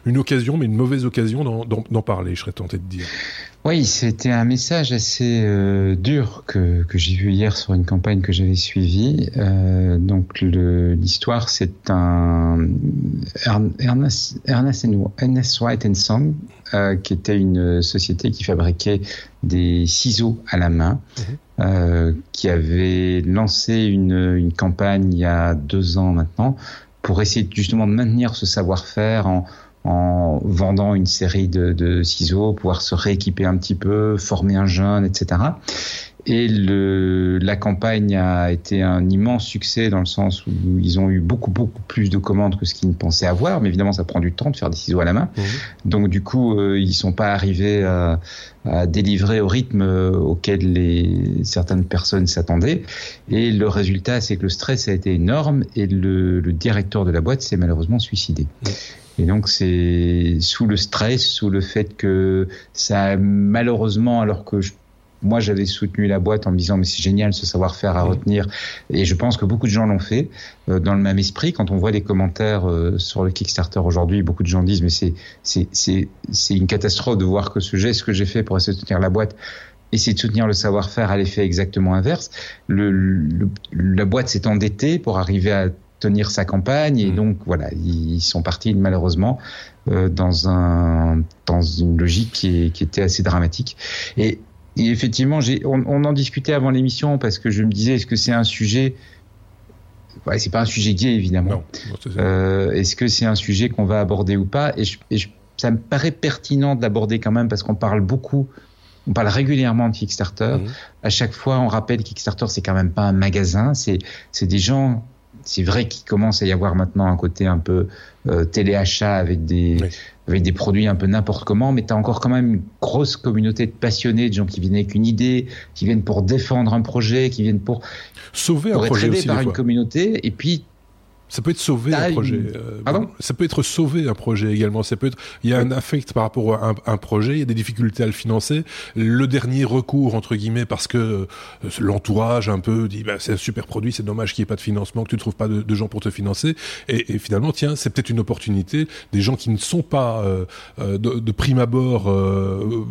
une, occasion, mais une mauvaise occasion d'en parler, je serais tenté de dire. Oui, c'était un message assez euh, dur que, que j'ai vu hier sur une campagne que j'avais suivie. Euh, donc l'histoire, c'est un Ernest, Ernest, Ernest White Song, euh, qui était une société qui fabriquait des ciseaux à la main, mhm. qui avait lancé une, une campagne il y a deux ans maintenant pour essayer justement de maintenir ce savoir-faire en en vendant une série de, de, ciseaux, pouvoir se rééquiper un petit peu, former un jeune, etc. Et le, la campagne a été un immense succès dans le sens où ils ont eu beaucoup beaucoup plus de commandes que ce qu'ils ne pensaient avoir. Mais évidemment, ça prend du temps de faire des ciseaux à la main. Mmh. Donc du coup, euh, ils sont pas arrivés à, à délivrer au rythme euh, auquel les, certaines personnes s'attendaient. Et le résultat, c'est que le stress a été énorme et le, le directeur de la boîte s'est malheureusement suicidé. Mmh. Et donc c'est sous le stress, sous le fait que ça malheureusement, alors que moi j'avais soutenu la boîte en me disant mais c'est génial ce savoir-faire à retenir. Et je pense que beaucoup de gens l'ont fait euh, dans le même esprit. Quand on voit les commentaires euh, sur le Kickstarter aujourd'hui beaucoup de gens disent mais c'est c'est c'est c'est une catastrophe de voir que ce geste que j'ai fait pour essayer de soutenir la boîte essayer de soutenir le savoir-faire à l'effet exactement inverse. Le, le la boîte s'est endettée pour arriver à tenir sa campagne et mm. donc voilà ils sont partis malheureusement euh, dans un dans une logique qui, qui était assez dramatique et, effectivement on, on, en discutait avant l'émission parce que je me disais est-ce que c'est un sujet ouais, c'est pas un sujet gay évidemment euh, est-ce que c'est un sujet qu'on va aborder ou pas? Et, je, et ça me paraît pertinent d'aborder quand même parce qu'on parle beaucoup on parle régulièrement de Kickstarter. Mm. À chaque fois, on rappelle Kickstarter, c'est quand même pas un magasin. C'est c'est des gens c'est vrai qu'il commence à y avoir maintenant un côté un peu euh, téléachat avec des avec des produits un peu n'importe comment, mais tu as encore quand même une grosse communauté de passionnés, de gens qui viennent avec une idée, qui viennent pour défendre un projet, qui viennent pour sauver un projet aussi, par une communauté, et puis Ça peut être sauvé un projet. Euh, Pardon ça peut être sauvé un projet également. Ça peut être. Il y a un affect par rapport à un, projet. Il y a des difficultés à le financer. Le dernier recours entre guillemets parce que euh, l'entourage un peu dit bah, c'est un super produit, c'est dommage qu'il n'y ait pas de financement, que tu ne trouves pas de, gens pour te financer. Et, et finalement tiens c'est peut-être une opportunité. Des gens qui ne sont pas euh, euh de, de, prime abord euh,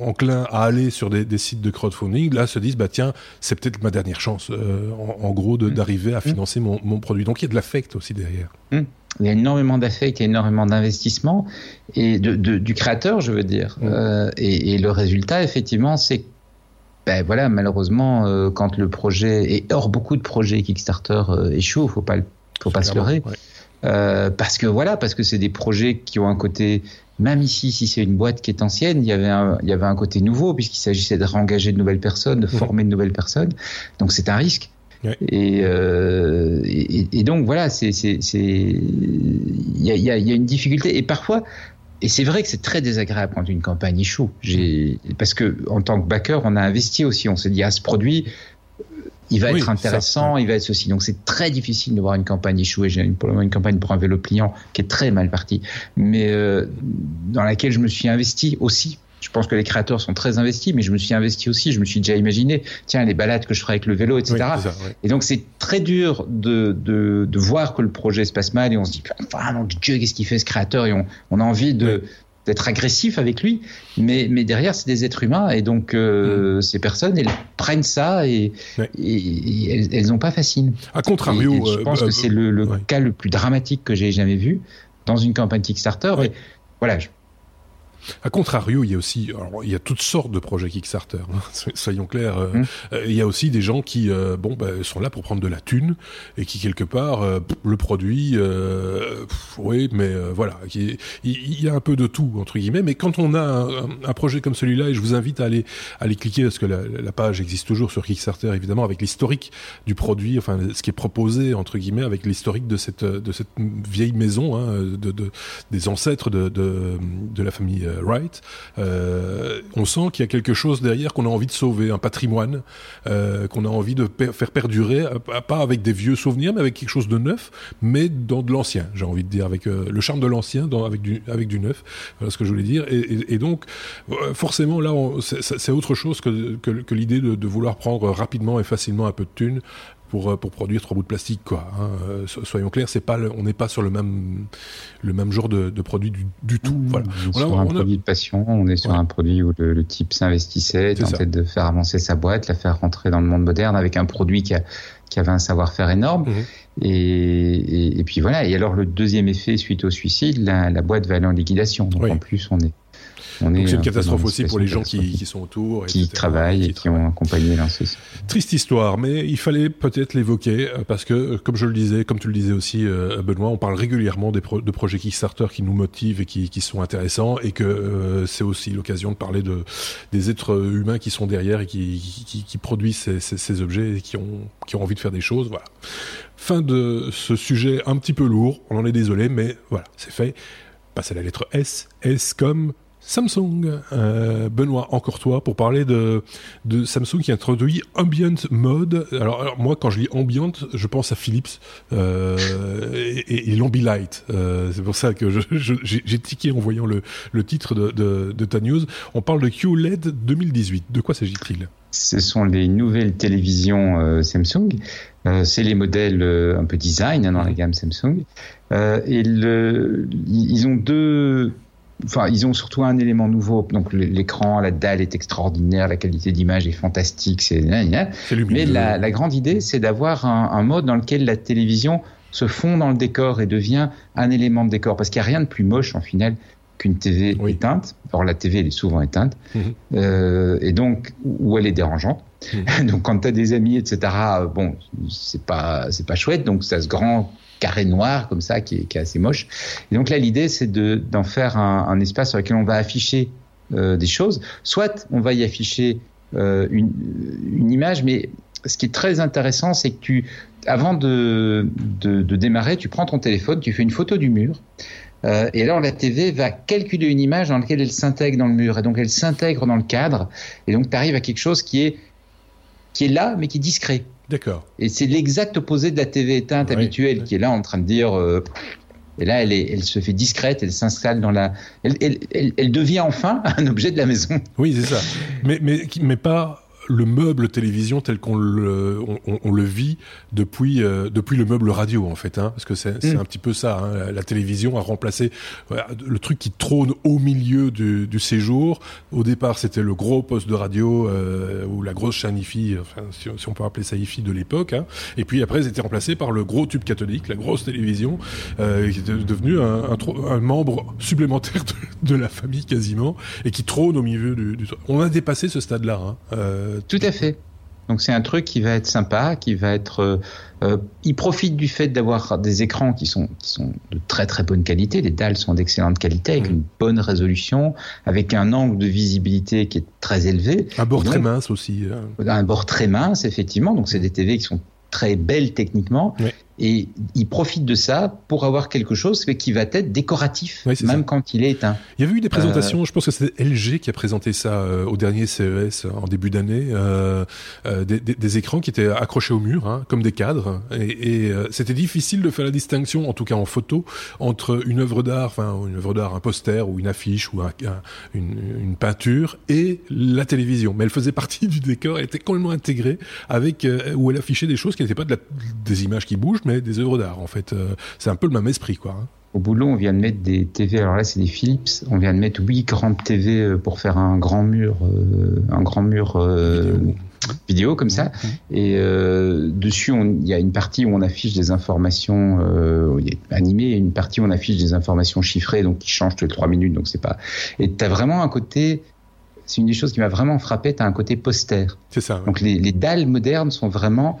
enclins à aller sur des, des, sites de crowdfunding là se disent bah tiens c'est peut-être ma dernière chance en, en, gros mmh. d'arriver à mmh. financer mon, mon produit. Donc il y a de l'affect aussi derrière. Hmm. Il y a énormément d'affect, il y a énormément d'investissement et de, du créateur, je veux dire. Hmm. Euh, et, le résultat, effectivement, c'est ben voilà, malheureusement, euh, quand le projet et or beaucoup de projets Kickstarter euh, échouent, faut pas faut pas se leurrer, parce que voilà, parce que c'est des projets qui ont un côté même ici, si c'est une boîte qui est ancienne, il y avait un, il y avait un côté nouveau puisqu'il s'agissait de réengager de nouvelles personnes, de hmm. former de nouvelles personnes. Donc c'est un risque. Euh, et, et, donc voilà, c'est il y a, y a une difficulté et parfois et c'est vrai que c'est très désagréable quand une campagne échoue. Parce que en tant que backer, on a investi aussi. On s'est dit, ah, ce produit, il va être intéressant, il va être ceci. Donc c'est très difficile de voir une campagne échouer. J'ai une, une campagne pour un vélo pliant qui est très mal partie, mais euh, dans laquelle je me suis investi aussi je pense que les créateurs sont très investis, mais je me suis investi aussi. Je me suis déjà imaginé, tiens, les balades que je ferai avec le vélo, etc. Et donc, c'est très dur de, de, de, voir que le projet se passe mal et on se dit, enfin, mon Dieu, qu'est-ce qu'il fait ce créateur? Et on, on a envie de, d'être agressif avec lui, mais, mais derrière, c'est des êtres humains et donc euh, mm. ces personnes, elles prennent ça et, et, elles n'ont pas facile. À contrario, je pense euh, que c'est le, le cas le plus dramatique que j'ai jamais vu dans une campagne Kickstarter. Et voilà, je, a contrario, il y a aussi, alors, il y a toutes sortes de projets Kickstarter. Hein, soyons clairs. Euh, mmh. euh, il y a aussi des gens qui, euh, bon, bah, sont là pour prendre de la thune et qui quelque part le produit, oui, mais voilà, il y a un peu de tout entre guillemets. Mais quand on a un, projet comme celui-là, et je vous invite à aller aller cliquer parce que la, la page existe toujours sur Kickstarter évidemment avec l'historique du produit, enfin ce qui est proposé entre guillemets avec l'historique de cette de cette vieille maison, hein, de, de, des ancêtres de, de, de la famille Wright, euh, on sent qu'il y a quelque chose derrière qu'on a envie de sauver, un patrimoine euh, qu'on a envie de faire perdurer, pas avec des vieux souvenirs, mais avec quelque chose de neuf, mais dans de l'ancien, j'ai envie de dire, avec euh, le charme de l'ancien, avec du, avec du neuf. Voilà ce que je voulais dire. Et, donc, forcément, là, c'est autre chose que, que, l'idée de, de, vouloir prendre rapidement et facilement un peu de thunes pour, euh, pour produire trois bouts de plastique, quoi. Hein. Euh, soyons clairs, c'est pas, on n'est pas sur le même, le même genre de, de produit du, du tout. Mmh. voilà. On est sur un produit de passion, on est sur un produit où le, type s'investissait, tentait de faire avancer sa boîte, la faire rentrer dans le monde moderne avec un produit qui, a, qui avait un savoir-faire énorme. Mmh. Et, et, puis voilà. Et alors le deuxième effet suite au suicide, la, la boîte va aller en liquidation. Donc en plus, on est donc c'est une catastrophe aussi pour les gens qui, qui, sont autour. Qui travaillent et qui ont accompagné. Triste histoire, mais il fallait peut-être l'évoquer euh, parce que, euh, comme je le disais, comme tu le disais aussi, euh, Benoît, on parle régulièrement des de projets Kickstarter qui nous motivent et qui, qui sont intéressants et que c'est aussi l'occasion de parler de, des êtres humains qui sont derrière et qui, qui, qui produisent ces, ces, ces, objets et qui ont, qui ont envie de faire des choses. Voilà. Fin de ce sujet un petit peu lourd, on en est désolé, mais voilà, c'est fait. Passe à la lettre S. S comme Samsung. Euh, Benoît, encore toi, pour parler de, Samsung qui introduit Ambient Mode. Alors, moi, quand je lis Ambient, je pense à Philips euh, et, l'Ambilight. Euh, c'est pour ça que j'ai tiqué en voyant le, titre de, ta news. On parle de QLED 2018. De quoi s'agit-il? Ce sont les nouvelles télévisions Samsung. C'est les modèles un peu design hein, dans la gamme Samsung. et ils ont deux enfin, ils ont surtout un élément nouveau. Donc, l'écran, la dalle est extraordinaire, la qualité d'image est fantastique. C'est, mais la, la, grande idée, c'est d'avoir un, un, mode dans lequel la télévision se fond dans le décor et devient un élément de décor. Parce qu'il n'y a rien de plus moche, en final, qu'une TV éteinte. Or, la TV, elle est souvent éteinte. Mhm. Euh, et donc, où elle est dérangeante. Mhm. donc, quand tu as des amis, etc., bon, c'est pas, c'est pas chouette. Donc, ça se grand carré noir comme ça qui est, assez moche. Et donc là, l'idée, c'est d'en faire un, espace sur lequel on va afficher euh, des choses. Soit on va y afficher euh, une, image, mais ce qui est très intéressant, c'est que tu, avant de, de, de, démarrer, tu prends ton téléphone, tu fais une photo du mur. Euh, et alors la TV va calculer une image dans laquelle elle s'intègre dans le mur. Et donc elle s'intègre dans le cadre. Et donc tu arrives à quelque chose qui est, qui est là, mais qui est discret. D'accord. Et c'est l'exact opposé de la TV éteinte habituelle qui est là en train de dire. Euh, et là, elle, est, elle se fait discrète, elle s'installe dans la. Elle, elle, elle, devient enfin un objet de la maison. Oui, c'est ça. Mais, mais, mais pas le meuble télévision tel qu'on le, on, le vit depuis, euh, depuis le meuble radio en fait, hein, parce que c'est mm. un petit peu ça. Hein, la, télévision a remplacé le truc qui trône au milieu du, du séjour. Au départ, c'était le gros poste de radio euh, ou la grosse chaîne IFI, enfin, si, on peut appeler ça IFI de l'époque. Hein. Et puis après, c'était remplacé par le gros tube catholique, la grosse télévision, euh, qui est devenu un, un, membre supplémentaire de, de, la famille quasiment et qui trône au milieu du. du... On a dépassé ce stade-là. Hein. Euh, tout à fait. Donc c'est un truc qui va être sympa, qui va être. Euh, euh, il profite du fait d'avoir des écrans qui sont qui sont de très très bonne qualité. Les dalles sont d'excellente qualité avec mmh. une bonne résolution, avec un angle de visibilité qui est très élevé. Un bord très mince aussi. Hein. Un bord très mince effectivement. Donc c'est des TV qui sont très belles techniquement. Et il profite de ça pour avoir quelque chose qui va être décoratif, même quand il est éteint. Il y avait eu des présentations, euh, je pense que c'était LG qui a présenté ça euh, au dernier CES en début d'année, euh, euh des, des, écrans qui étaient accrochés au mur, hein, comme des cadres. Et, et c'était difficile de faire la distinction, en tout cas en photo, entre une œuvre d'art, enfin une œuvre d'art, un poster ou une affiche ou un, une, une, peinture et la télévision. Mais elle faisait partie du décor, elle était complètement intégrée avec où elle affichait des choses qui n'étaient pas de la, des images qui bougent, des œuvres d'art en fait. Euh, c'est un peu le même esprit quoi. Hein. Au boulot, on vient de mettre des TV. Alors là, c'est des Philips. On vient de mettre huit grandes TV euh, pour faire un grand mur, euh, un grand mur vidéo. comme ça. Et dessus, il y a une partie où on affiche des informations animées, et une partie où on affiche des informations chiffrées, donc qui changent toutes les trois minutes. Donc c'est pas. Et tu as vraiment un côté c'est une des choses qui m'a vraiment frappé. Tu as un côté poster. C'est ça. Donc les, les, dalles modernes sont vraiment.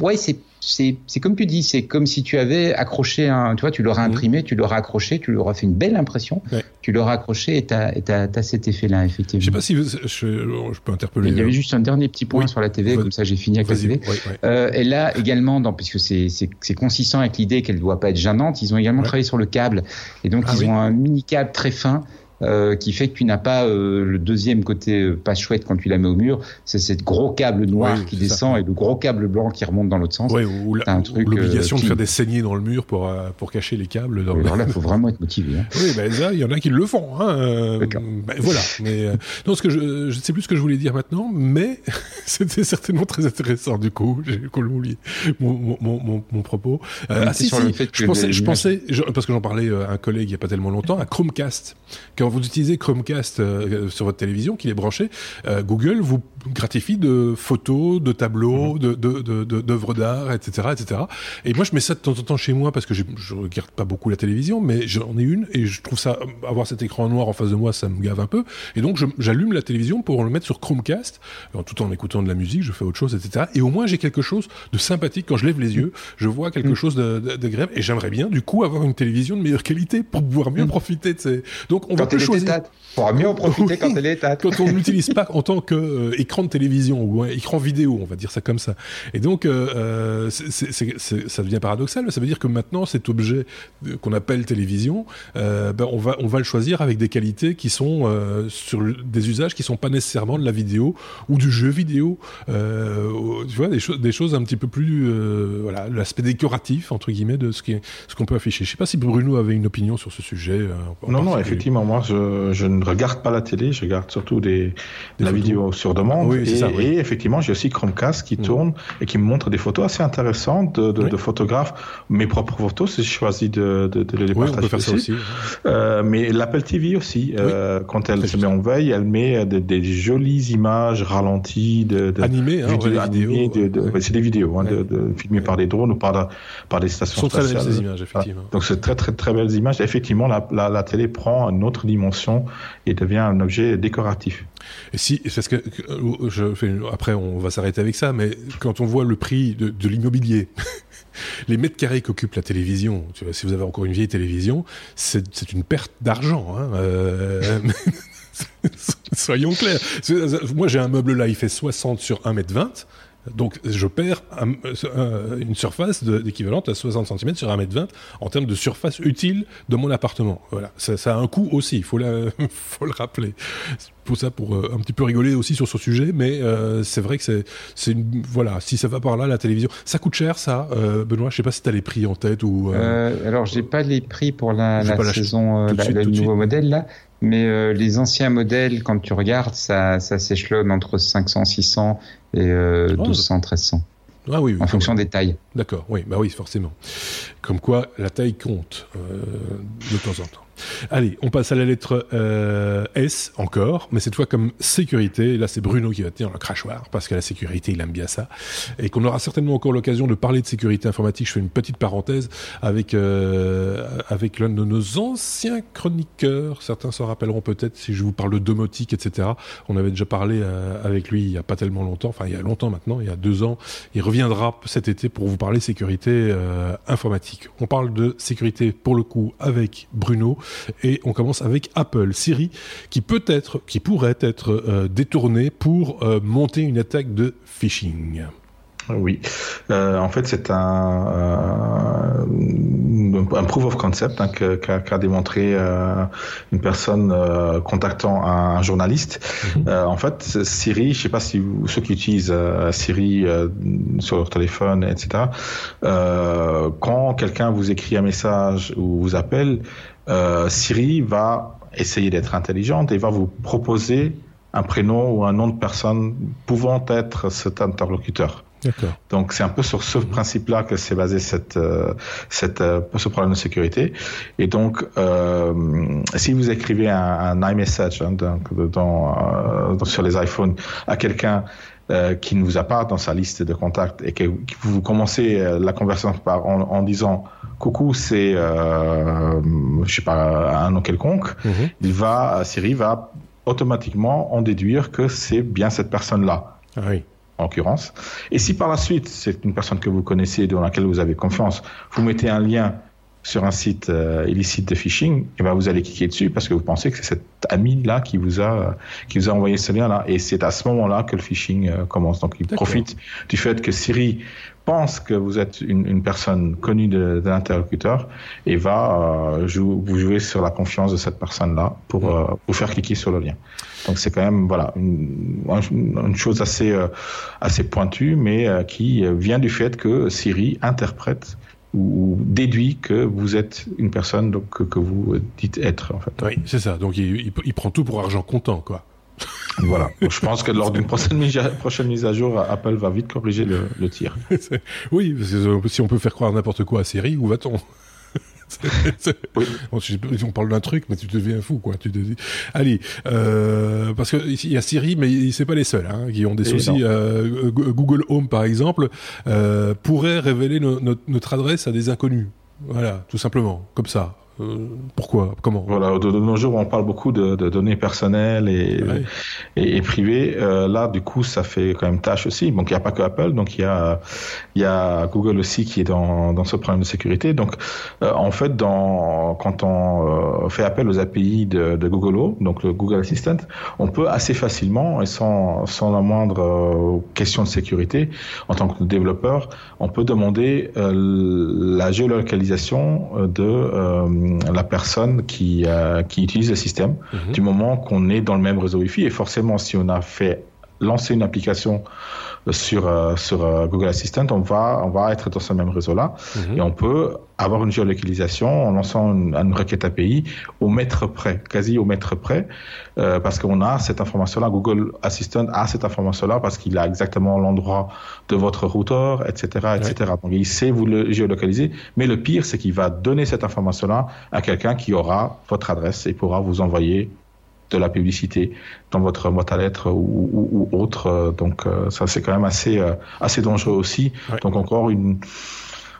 ouais, c'est comme tu dis, c'est comme si tu avais accroché un, tu vois, tu l'aurais mhm. imprimé, tu l'aurais accroché, tu l'aurais fait une belle impression, tu l'aurais accroché et tu as, cet effet-là, effectivement. Je sais pas si je, je, peux interpeller. Il y avait euh, juste un dernier petit point sur la TV, comme ça j'ai fini avec la TV. Euh, et là également, dans, puisque c'est consistant avec l'idée qu'elle ne doit pas être gênante, ils ont également travaillé sur le câble. Et donc ah ils ont un mini câble très fin euh, qui fait que tu n'as pas euh, le deuxième côté euh, pas chouette quand tu la mets au mur, c'est cette gros câble noir qui descend et le gros câble blanc qui remonte dans l'autre sens. Oui, ou l'obligation de faire des saignées dans le mur pour pour cacher les câbles. Dans Alors là, il faut vraiment être motivé. Hein. Oui, ben il y en a qui le font. Hein, ben, voilà. Mais non, ce que je ne sais plus ce que je voulais dire maintenant, mais c'était certainement très intéressant du coup. J'ai oublié mon, mon, mon, mon, propos. ah si, si, je pensais, je pensais, parce que j'en parlais à un collègue il y a pas tellement longtemps, à Chromecast. Quand vous utilisez Chromecast euh, sur votre télévision, qu'il est branché, euh, Google vous gratifie de photos, de tableaux, mhm. de d'œuvres d'art, etc., etc. Et moi, je mets ça de temps en temps chez moi parce que je, je regarde pas beaucoup la télévision, mais j'en ai une et je trouve ça avoir cet écran noir en face de moi, ça me gave un peu. Et donc, j'allume la télévision pour le mettre sur Chromecast, tout en écoutant de la musique, je fais autre chose, etc. Et au moins, j'ai quelque chose de sympathique quand je lève les yeux, je vois quelque mhm. chose de, de, grève et j'aimerais bien, du coup, avoir une télévision de meilleure qualité pour pouvoir mieux mhm. profiter de ces. Donc, on va plus choisir. Pour mieux en profiter quand elle est éteinte. Quand on n'utilise pas en tant qu'écran euh, de télévision ou écran vidéo, on va dire ça comme ça. Et donc, euh, euh ça devient paradoxal, mais ça veut dire que maintenant, cet objet qu'on appelle télévision, euh, ben on, va, on va le choisir avec des qualités qui sont euh, sur des usages qui sont pas nécessairement de la vidéo ou du jeu vidéo. tu vois, des, choses des choses un petit peu plus, voilà, l'aspect décoratif, entre guillemets, de ce qu'on ce qu'on peut afficher. Je sais pas si Bruno avait une opinion sur ce sujet. non, non, effectivement, moi, je, je ne regarde pas la télé, je regarde surtout des, de la vidéo sur demande. et, ça, et, effectivement, j'ai aussi Chromecast qui mm. tourne et qui me montre des photos assez intéressantes de, de, de photographes. Mes propres photos, si je choisis de, les partager. faire ça aussi. Euh, mais l'Apple TV aussi, euh, quand elle se met en veille, elle met des, des jolies images ralenties, de, de animées, hein, c'est des vidéos, hein, filmées par des drones ou par, par des stations spatiales. Très belles ces images, effectivement. Donc c'est très très très belles images. Effectivement, la, la, la télé prend une autre dimension et devient un objet décoratif. Et si, parce que fais, après on va s'arrêter avec ça, mais quand on voit le prix de, l'immobilier, les mètres carrés qu'occupe la télévision, si vous avez encore une vieille télévision, c'est une perte d'argent. Hein, euh, soyons clairs. Moi j'ai un meuble là, il fait 60 sur 1 mètre 20 donc je perds une surface d'équivalente à 60 cm sur 1m20 en termes de surface utile de mon appartement. Voilà, ça, ça a un coût aussi, il faut, faut le rappeler pour ça, pour un petit peu rigoler aussi sur ce sujet, mais c'est vrai que c'est, une, voilà, si ça va par là, la télévision, ça coûte cher, ça, Benoît? Je sais pas si tu as les prix en tête ou. alors, j'ai pas les prix pour la, la saison, le nouveau modèle là, mais les anciens modèles, quand tu regardes, ça, ça s'échelonne entre 500, 600 et 1200, 1300. Ah oui, en fonction des tailles. D'accord, oui, bah oui, forcément. Comme quoi, la taille compte de temps en temps. Allez, on passe à la lettre euh, S encore, mais cette fois comme sécurité. Là, c'est Bruno qui va tenir le crachoir parce que la sécurité, il aime bien ça, et qu'on aura certainement encore l'occasion de parler de sécurité informatique. Je fais une petite parenthèse avec euh, avec l'un de nos anciens chroniqueurs. Certains s'en rappelleront peut-être si je vous parle de domotique, etc. On avait déjà parlé euh, avec lui il y a pas tellement longtemps, enfin il y a longtemps maintenant, il y a deux ans. Il reviendra cet été pour vous parler sécurité informatique. On parle de sécurité pour le coup avec Bruno. Et on commence avec Apple Siri, qui peut être, qui pourrait être euh, détourné pour euh, monter une attaque de phishing. Oui, euh, en fait c'est un, euh, un proof of concept hein, qu'a démontré euh, une personne euh, contactant un, journaliste. Mhm. Euh, en fait, Siri, je sais pas si vous, ceux qui utilisent Siri sur leur téléphone, etc. quand quelqu'un vous écrit un message ou vous appelle, Siri va essayer d'être intelligente et va vous proposer un prénom ou un nom de personne pouvant être cet interlocuteur. Donc c'est un peu sur ce principe-là que s'est basé cette, euh, cette, euh, ce problème de sécurité. Et donc, euh, si vous écrivez un, un iMessage hein, donc, dans, euh, sur les iPhones à quelqu'un euh, qui ne vous a pas dans sa liste de contacts et que, vous commencez la conversation par, en, en disant coucou, c'est euh, je sais pas un nom quelconque, mm-hmm. il va Siri va automatiquement en déduire que c'est bien cette personne-là. Ah oui en l'occurrence. Et si par la suite, c'est une personne que vous connaissez, dans laquelle vous avez confiance, vous mettez un lien sur un site euh, illicite de phishing, et eh ben vous allez cliquer dessus parce que vous pensez que c'est cet ami là qui vous a qui vous a envoyé ce lien là et c'est à ce moment-là que le phishing euh, commence. Donc il profite du fait que Siri pense que vous êtes une, une personne connue de, de l'interlocuteur et va euh, vous jouer sur la confiance de cette personne là pour euh, vous faire cliquer sur le lien. Donc c'est quand même voilà une, une chose assez assez pointue mais qui vient du fait que Siri interprète ou déduit que vous êtes une personne donc, que, vous dites être. En fait. Oui, c'est ça. Donc il, il, prend tout pour argent comptant, quoi. Voilà. je pense que lors d'une prochaine mise, à, jour, Apple va vite corriger le, le tir. oui, parce que si on peut faire croire n'importe quoi à Siri, où va-t-on oui. on parle d'un truc, mais tu deviens fou, quoi. Tu te Allez, euh, parce que il y a Siri, mais c'est pas les seuls hein, qui ont des soucis. Euh, Google Home, par exemple, euh, pourrait révéler notre adresse à des inconnus. Voilà, tout simplement, comme ça. Euh, pourquoi? Comment? Voilà, de, nos jours, on parle beaucoup de, de données personnelles et, et, et, privées. Euh, là, du coup, ça fait quand même tâche aussi. Donc, il n'y a pas que Apple, donc il y a, il y a Google aussi qui est dans, dans ce problème de sécurité. Donc, euh, en fait, dans, quand on fait appel aux API de, de Google Home, donc le Google Assistant, on peut assez facilement et sans, sans la moindre question de sécurité, en tant que développeur, on peut demander la géolocalisation de la personne qui, euh, qui utilise le système mhm. du moment qu'on est dans le même réseau Wi-Fi. Et forcément, si on a fait lancer une application sur euh, sur euh, Google Assistant, on va on va être dans ce même réseau-là mhm. et on peut avoir une géolocalisation en lançant une, requête API au mètre près, quasi au mètre près, euh, parce qu'on a cette information-là. Google Assistant a cette information-là parce qu'il a exactement l'endroit de votre routeur, etc., etc. Donc il sait vous le géolocaliser. Mais le pire, c'est qu'il va donner cette information-là à quelqu'un qui aura votre adresse et pourra vous envoyer de la publicité dans votre boîte à lettres ou, autre. Donc euh, ça c'est quand même assez euh, assez dangereux aussi. Donc encore une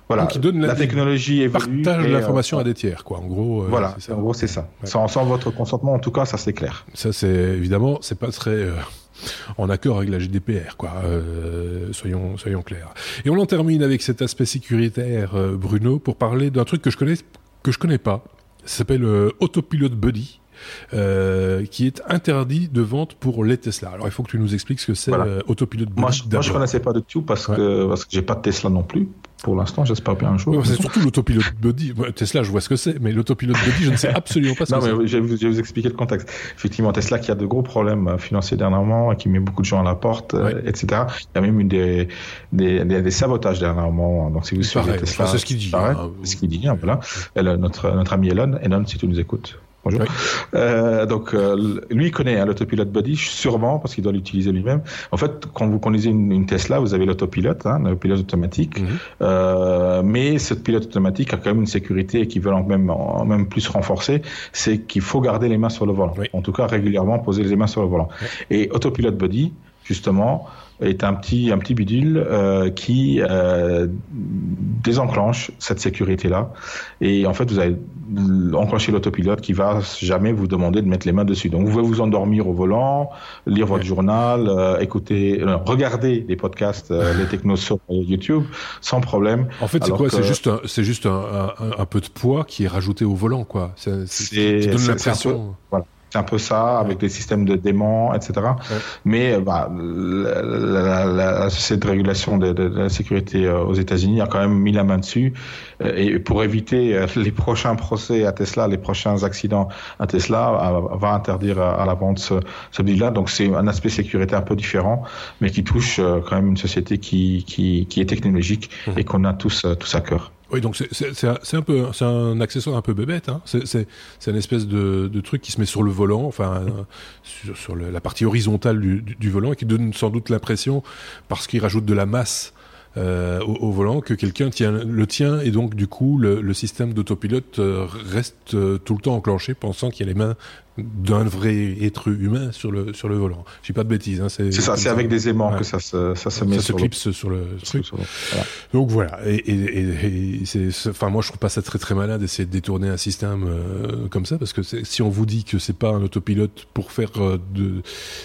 voilà, donne la, technologie évolue. Partage l'information euh, à des tiers, quoi. En gros. voilà, en gros c'est ça. Sans, votre consentement, en tout cas, ça c'est clair. Ça c'est évidemment, c'est pas très en accord avec la GDPR, quoi. soyons soyons clairs. Et on en termine avec cet aspect sécuritaire, Bruno, pour parler d'un truc que je connais que je connais pas. Ça s'appelle Autopilot Buddy. Qui est interdit de vente pour les Tesla. Alors il faut que tu nous expliques ce que c'est Autopilot Body. Moi, je, moi, je connaissais pas du tout parce que parce que j'ai pas de Tesla non plus. Pour l'instant, j'espère bien un jour. c'est surtout l'autopilote body. Tesla, je vois ce que c'est, mais l'autopilote body, je ne sais absolument pas ce non, que c'est. Non, mais je vais, vous, expliquer le contexte. Effectivement, Tesla qui a de gros problèmes euh, financiers dernièrement, qui met beaucoup de gens à la porte, euh, etc. Il y a même eu des, des, des, sabotages dernièrement. Donc, si vous suivez Tesla, c'est ce qu'il dit. Hein, c'est ce qu'il dit. Hein, voilà. notre, notre ami Elon, Elon, si tu nous écoutes. Bonjour. Euh, donc euh, lui il connaît hein, l'autopilote body sûrement parce qu'il doit l'utiliser lui-même. En fait, quand vous conduisez une, Tesla, vous avez l'autopilote, hein, le pilote automatique, mhm. euh, mais ce pilote automatique a quand même une sécurité équivalente même même plus renforcée, c'est qu'il faut garder les mains sur le volant. En tout cas régulièrement poser les mains sur le volant. Et autopilote body justement est un petit un petit bidule euh, qui euh, désenclenche cette sécurité là et en fait vous allez enclencher l'autopilote qui va jamais vous demander de mettre les mains dessus. Donc vous pouvez vous endormir au volant lire votre journal euh, écouter euh, regarder les podcasts euh, les technos sur YouTube sans problème. En fait c'est quoi? c'est juste c'est juste un, un, un, peu de poids qui est rajouté au volant quoi. C'est qui donne l'impression. voilà c'est un peu ça, avec des systèmes de démons, etc. Mais euh, bah, la, la, la, société de régulation de, de, de la sécurité euh, aux États-Unis a quand même mis la main dessus. Euh, et pour éviter les prochains procès à Tesla, les prochains accidents à Tesla, va interdire à, la vente ce, ce là Donc c'est un aspect sécurité un peu différent, mais qui touche quand même une société qui, qui, qui est technologique mmh. et qu'on a tous, tous à cœur. Oui, donc c'est un un accessoire un peu bébête. Hein. C'est une espèce de, truc qui se met sur le volant, enfin sur, sur la partie horizontale du, volant, et qui donne sans doute l'impression, parce qu'il rajoute de la masse euh, au, volant, que quelqu'un le tient, et donc du coup le, le système d'autopilote euh, reste euh, tout le temps enclenché, pensant qu'il y a les mains d'un vrai être humain sur le sur le volant. Je dis pas de bêtises. Hein, c'est ça, c'est avec des aimants que ça se ça se met ça sur se clipse le... sur le truc. Donc voilà. Et, et, et, c'est, enfin moi je trouve pas ça très très malin d'essayer de détourner un système euh, comme ça parce que si on vous dit que c'est pas un autopilote pour faire euh, de,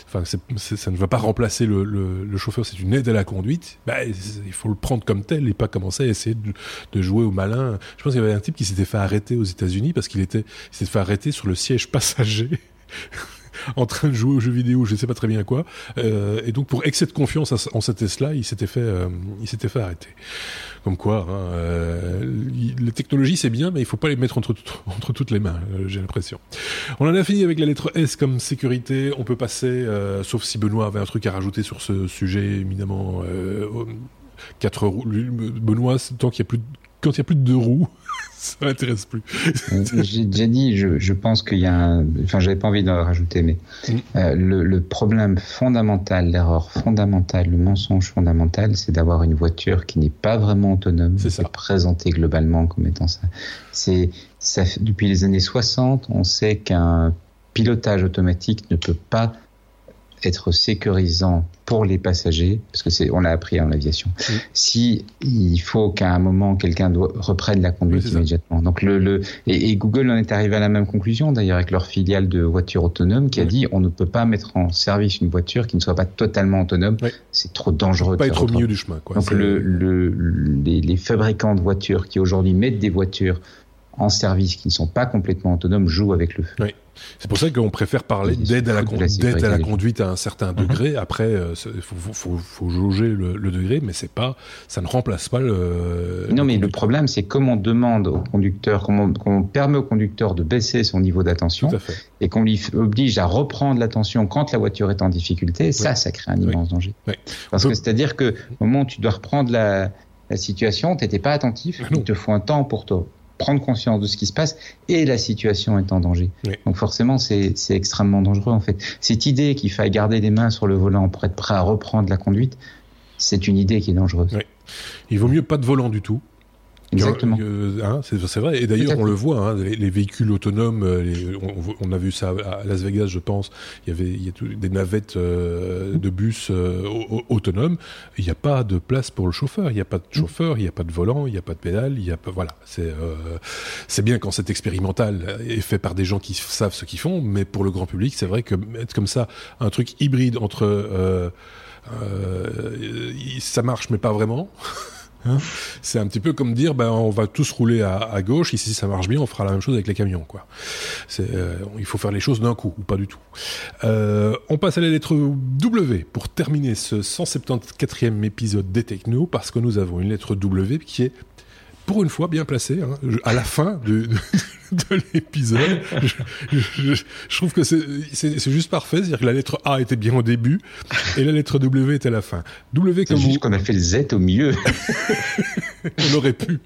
enfin ça ne va pas remplacer le, le, le chauffeur, c'est une aide à la conduite. Bah, il faut le prendre comme tel et pas commencer à essayer de, de jouer au malin. Je pense qu'il y avait un type qui s'était fait arrêter aux États-Unis parce qu'il était s'était fait arrêter sur le siège passager en train de jouer aux jeux vidéo, je ne sais pas très bien quoi. Euh, et donc pour excès de confiance en cette Tesla, il s'était fait, euh, il s'était fait arrêter. Comme quoi, hein, euh, les technologies c'est bien, mais il faut pas les mettre entre, toutes les mains. J'ai l'impression. On en a fini avec la lettre S comme sécurité. On peut passer, sauf si Benoît avait un truc à rajouter sur ce sujet. Euh, quatre roues. Benoît, tant qu'il y a plus, quand il y a plus de deux roues. ça m'intéresse plus. Euh, j'ai déjà dit, je, je pense qu'il y a un... Enfin, j'avais pas envie de rajouter, mais mm. euh, le, le, problème fondamental, l'erreur fondamentale, le mensonge fondamental, c'est d'avoir une voiture qui n'est pas vraiment autonome. C'est ça. Présentée globalement comme étant ça. C'est ça, depuis les années 60, on sait qu'un pilotage automatique ne peut pas être sécurisant pour les passagers, parce que c'est, on l'a appris en aviation. Si il faut qu'à un moment quelqu'un reprenne la conduite immédiatement. Donc le, le et, Google en est arrivé à la même conclusion d'ailleurs avec leur filiale de voitures autonomes qui a dit on ne peut pas mettre en service une voiture qui ne soit pas totalement autonome. C'est trop dangereux. Pas être au milieu du chemin. Quoi. Donc le, le, les, les fabricants de voitures qui aujourd'hui mettent des voitures en service qui ne sont pas complètement autonomes jouent avec le feu. Oui. C'est pour ça qu'on préfère parler d'aide à, la, à la conduite à un certain mhm. degré. Après, il euh, faut, faut, faut, jauger le, le, degré, mais c'est pas, ça ne remplace pas le. Non, mais le problème, c'est comment on demande au conducteur, comment on, permet au conducteur de baisser son niveau d'attention et qu'on lui oblige à reprendre l'attention quand la voiture est en difficulté. Ça, ça crée un immense danger. Parce que c'est-à-dire que au moment où tu dois reprendre la, la situation, t'étais pas attentif. Il te faut un temps pour toi prendre conscience de ce qui se passe et la situation est en danger. Donc forcément, c'est extrêmement dangereux en fait. Cette idée qu'il faille garder les mains sur le volant pour être prêt à reprendre la conduite, c'est une idée qui est dangereuse. Il vaut mieux pas de volant du tout. Exactement. Hein, c'est vrai. Et d'ailleurs, on le voit, hein, les, véhicules autonomes, euh, on, a vu ça à Las Vegas, je pense. Il y avait il y a des navettes euh, de bus euh, autonomes. Il n'y a pas de place pour le chauffeur. Il n'y a pas de mm. chauffeur, il n'y a pas de volant, il n'y a pas de pédale. Il y a pas, voilà. C'est c'est bien quand c'est expérimental et fait par des gens qui savent ce qu'ils font. Mais pour le grand public, c'est vrai que être comme ça, un truc hybride entre ça marche mais pas vraiment. Hein c'est un petit peu comme dire, ben, on va tous rouler à, à, gauche, ici ça marche bien, on fera la même chose avec les camions. Quoi. Euh, il faut faire les choses d'un coup, ou pas du tout. Euh, on passe à la lettre W pour terminer ce 174e épisode des Techno, parce que nous avons une lettre W qui est pour une fois bien placée, hein, à la fin de, de l'épisode. Je, trouve que c'est juste parfait, c'est-à-dire que la lettre A était bien au début et la lettre W était à la fin. W comme juste qu'on a fait le Z au milieu. On aurait pu.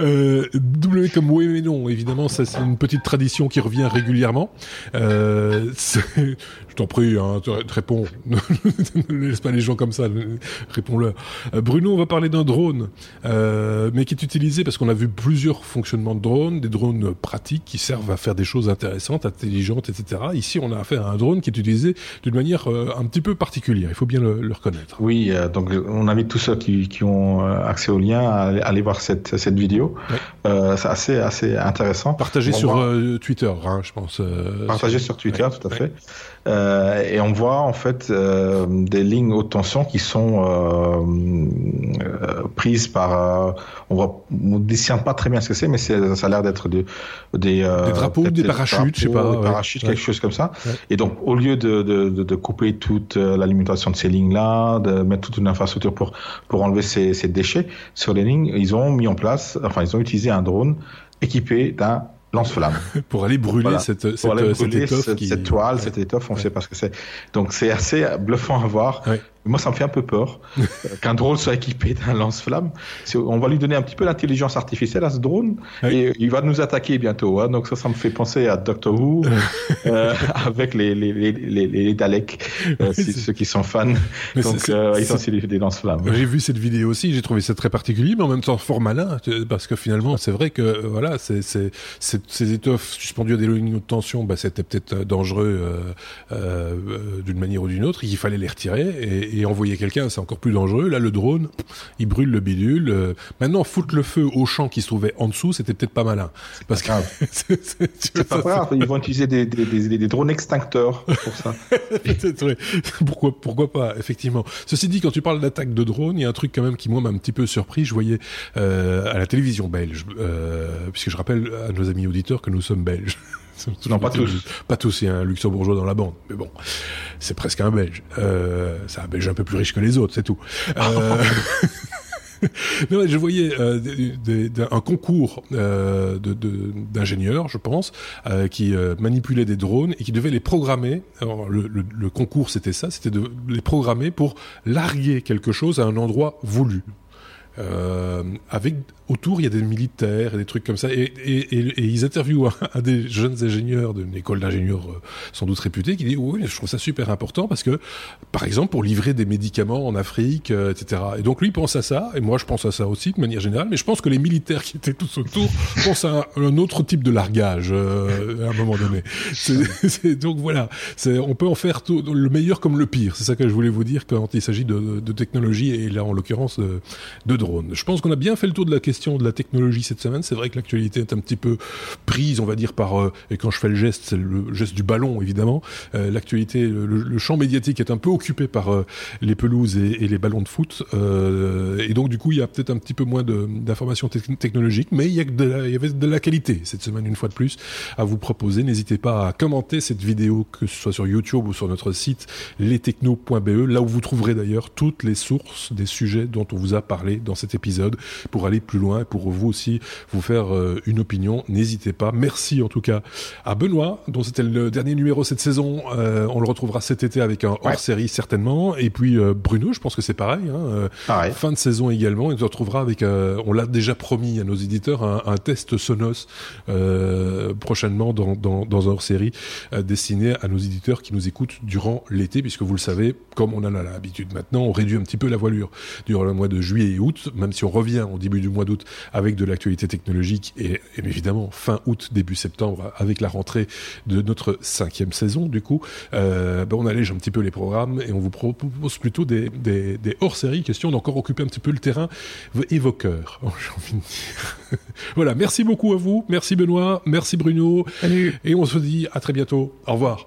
Euh, w comme oui mais non, évidemment, ça c'est une petite tradition qui revient régulièrement. Euh, je t'en prie, hein, réponds. ne laisse pas les gens comme ça, réponds-leur. Euh, Bruno, on va parler d'un drone, euh, mais qui est utilisé parce qu'on a vu plusieurs fonctionnements de drones, des drones pratiques qui servent à faire des choses intéressantes, intelligentes, etc. Ici, on a affaire à un drone qui est utilisé d'une manière euh, un petit peu particulière. Il faut bien le, reconnaître. Oui, donc on invite tous ceux qui, qui ont accès au lien à, aller voir cette, cette vidéo. c'est assez, assez intéressant. Partagé sur Twitter, hein, je pense. Partagé sur, Twitter, tout à fait. Euh, et on voit en fait euh, des lignes haute tension qui sont euh, prises par. on voit, on discerne pas très bien ce que c'est, mais ça a l'air d'être des des, drapeaux, des parachutes, je sais pas, des parachutes, quelque chose comme ça. Et donc au lieu de, de, de, couper toute l'alimentation de ces lignes-là, de mettre toute une infrastructure pour pour enlever ces, ces déchets sur les lignes, ils ont mis en place, enfin ils ont utilisé un drone équipé d'un lance-flamme. pour aller brûler cette, cette, cette, étoffe cette, toile, cette étoffe, on sait pas ce que c'est. Donc c'est assez bluffant à voir. Moi, ça me fait un peu peur euh, qu'un drone soit équipé d'un lance-flamme. On va lui donner un petit peu l'intelligence artificielle à ce drone et il va nous attaquer bientôt. Hein. Donc ça, ça me fait penser à Doctor Who euh, avec les les les les, les Daleks, euh, ceux qui sont fans. Donc euh, ils ont aussi des lance-flammes. J'ai vu cette vidéo aussi, j'ai trouvé ça très particulier, mais en même temps fort malin parce que finalement, c'est vrai que voilà, c'est ces étoffes suspendues à des lignes de tension, bah, c'était peut-être dangereux d'une manière ou d'une autre. Il fallait les retirer et et envoyer quelqu'un, c'est encore plus dangereux. Là, le drone, il brûle le bidule. Euh, maintenant, foutre le feu au champ qui se trouvait en dessous, c'était peut-être pas malin. Parce que c'est pas grave. Ils vont utiliser des, des, des, des drones extincteurs pour ça. pourquoi, pourquoi pas, effectivement. Ceci dit, quand tu parles d'attaque de drone, il y a un truc quand même qui moi m'a un petit peu surpris. Je voyais euh, à la télévision belge, euh, puisque je rappelle à nos amis auditeurs que nous sommes belges. Non, pas tous. Pas tous, il y a un luxembourgeois dans la bande. Mais bon, c'est presque un belge. Euh, c'est un belge un peu plus riche que les autres, c'est tout. Euh... non, je voyais euh, un concours euh, d'ingénieurs, je pense, euh, qui manipulaient des drones et qui devaient les programmer. Alors, le, le, le concours, c'était ça, c'était de les programmer pour larguer quelque chose à un endroit voulu. Euh, avec autour, il y a des militaires et des trucs comme ça. Et, et, et, et ils interviewent un, des jeunes ingénieurs d'une école d'ingénieurs euh, sans doute réputée qui dit oui, je trouve ça super important parce que, par exemple, pour livrer des médicaments en Afrique, euh, etc. Et donc lui pense à ça, et moi je pense à ça aussi de manière générale. Mais je pense que les militaires qui étaient tous autour pensent à un, autre type de largage euh, à un moment donné. C'est, donc voilà, on peut en faire tout, le meilleur comme le pire. C'est ça que je voulais vous dire quand il s'agit de, de, technologie et là en l'occurrence de, de Je pense qu'on a bien fait le tour de la question de la technologie cette semaine. C'est vrai que l'actualité est un petit peu prise, on va dire, par, euh, et quand je fais le geste, c'est le geste du ballon, évidemment. Euh, l'actualité, le, champ médiatique est un peu occupé par euh, les pelouses et, les ballons de foot. et donc, du coup, il y a peut-être un petit peu moins d'informations technologiques, mais il y, avait de la qualité cette semaine, une fois de plus, à vous proposer. N'hésitez pas à commenter cette vidéo, que ce soit sur YouTube ou sur notre site lestechno.be, là où vous trouverez d'ailleurs toutes les sources des sujets dont on vous a parlé cet épisode pour aller plus loin pour vous aussi vous faire euh, une opinion. N'hésitez pas. Merci en tout cas à Benoît, dont c'était le dernier numéro cette saison. Euh, on le retrouvera cet été avec un hors-série certainement. Et puis euh, Bruno, je pense que c'est pareil, hein, pareil. Fin de saison également. Il se retrouvera avec, on l'a déjà promis à nos éditeurs, un, test Sonos prochainement dans, dans, dans un hors-série destiné à nos éditeurs qui nous écoutent durant l'été, puisque vous le savez, comme on en a l'habitude maintenant, on réduit un petit peu la voilure durant le mois de juillet et août, même si on revient au début du mois d'août avec de l'actualité technologique et, évidemment fin août, début septembre avec la rentrée de notre cinquième saison du coup, euh, ben on allège un petit peu les programmes et on vous propose plutôt des, des, des hors-séries, question d'encore occuper un petit peu le terrain évoqueur, j'ai envie de dire. voilà, merci beaucoup à vous, merci Benoît, merci Bruno, Salut. et on se dit à très bientôt, au revoir.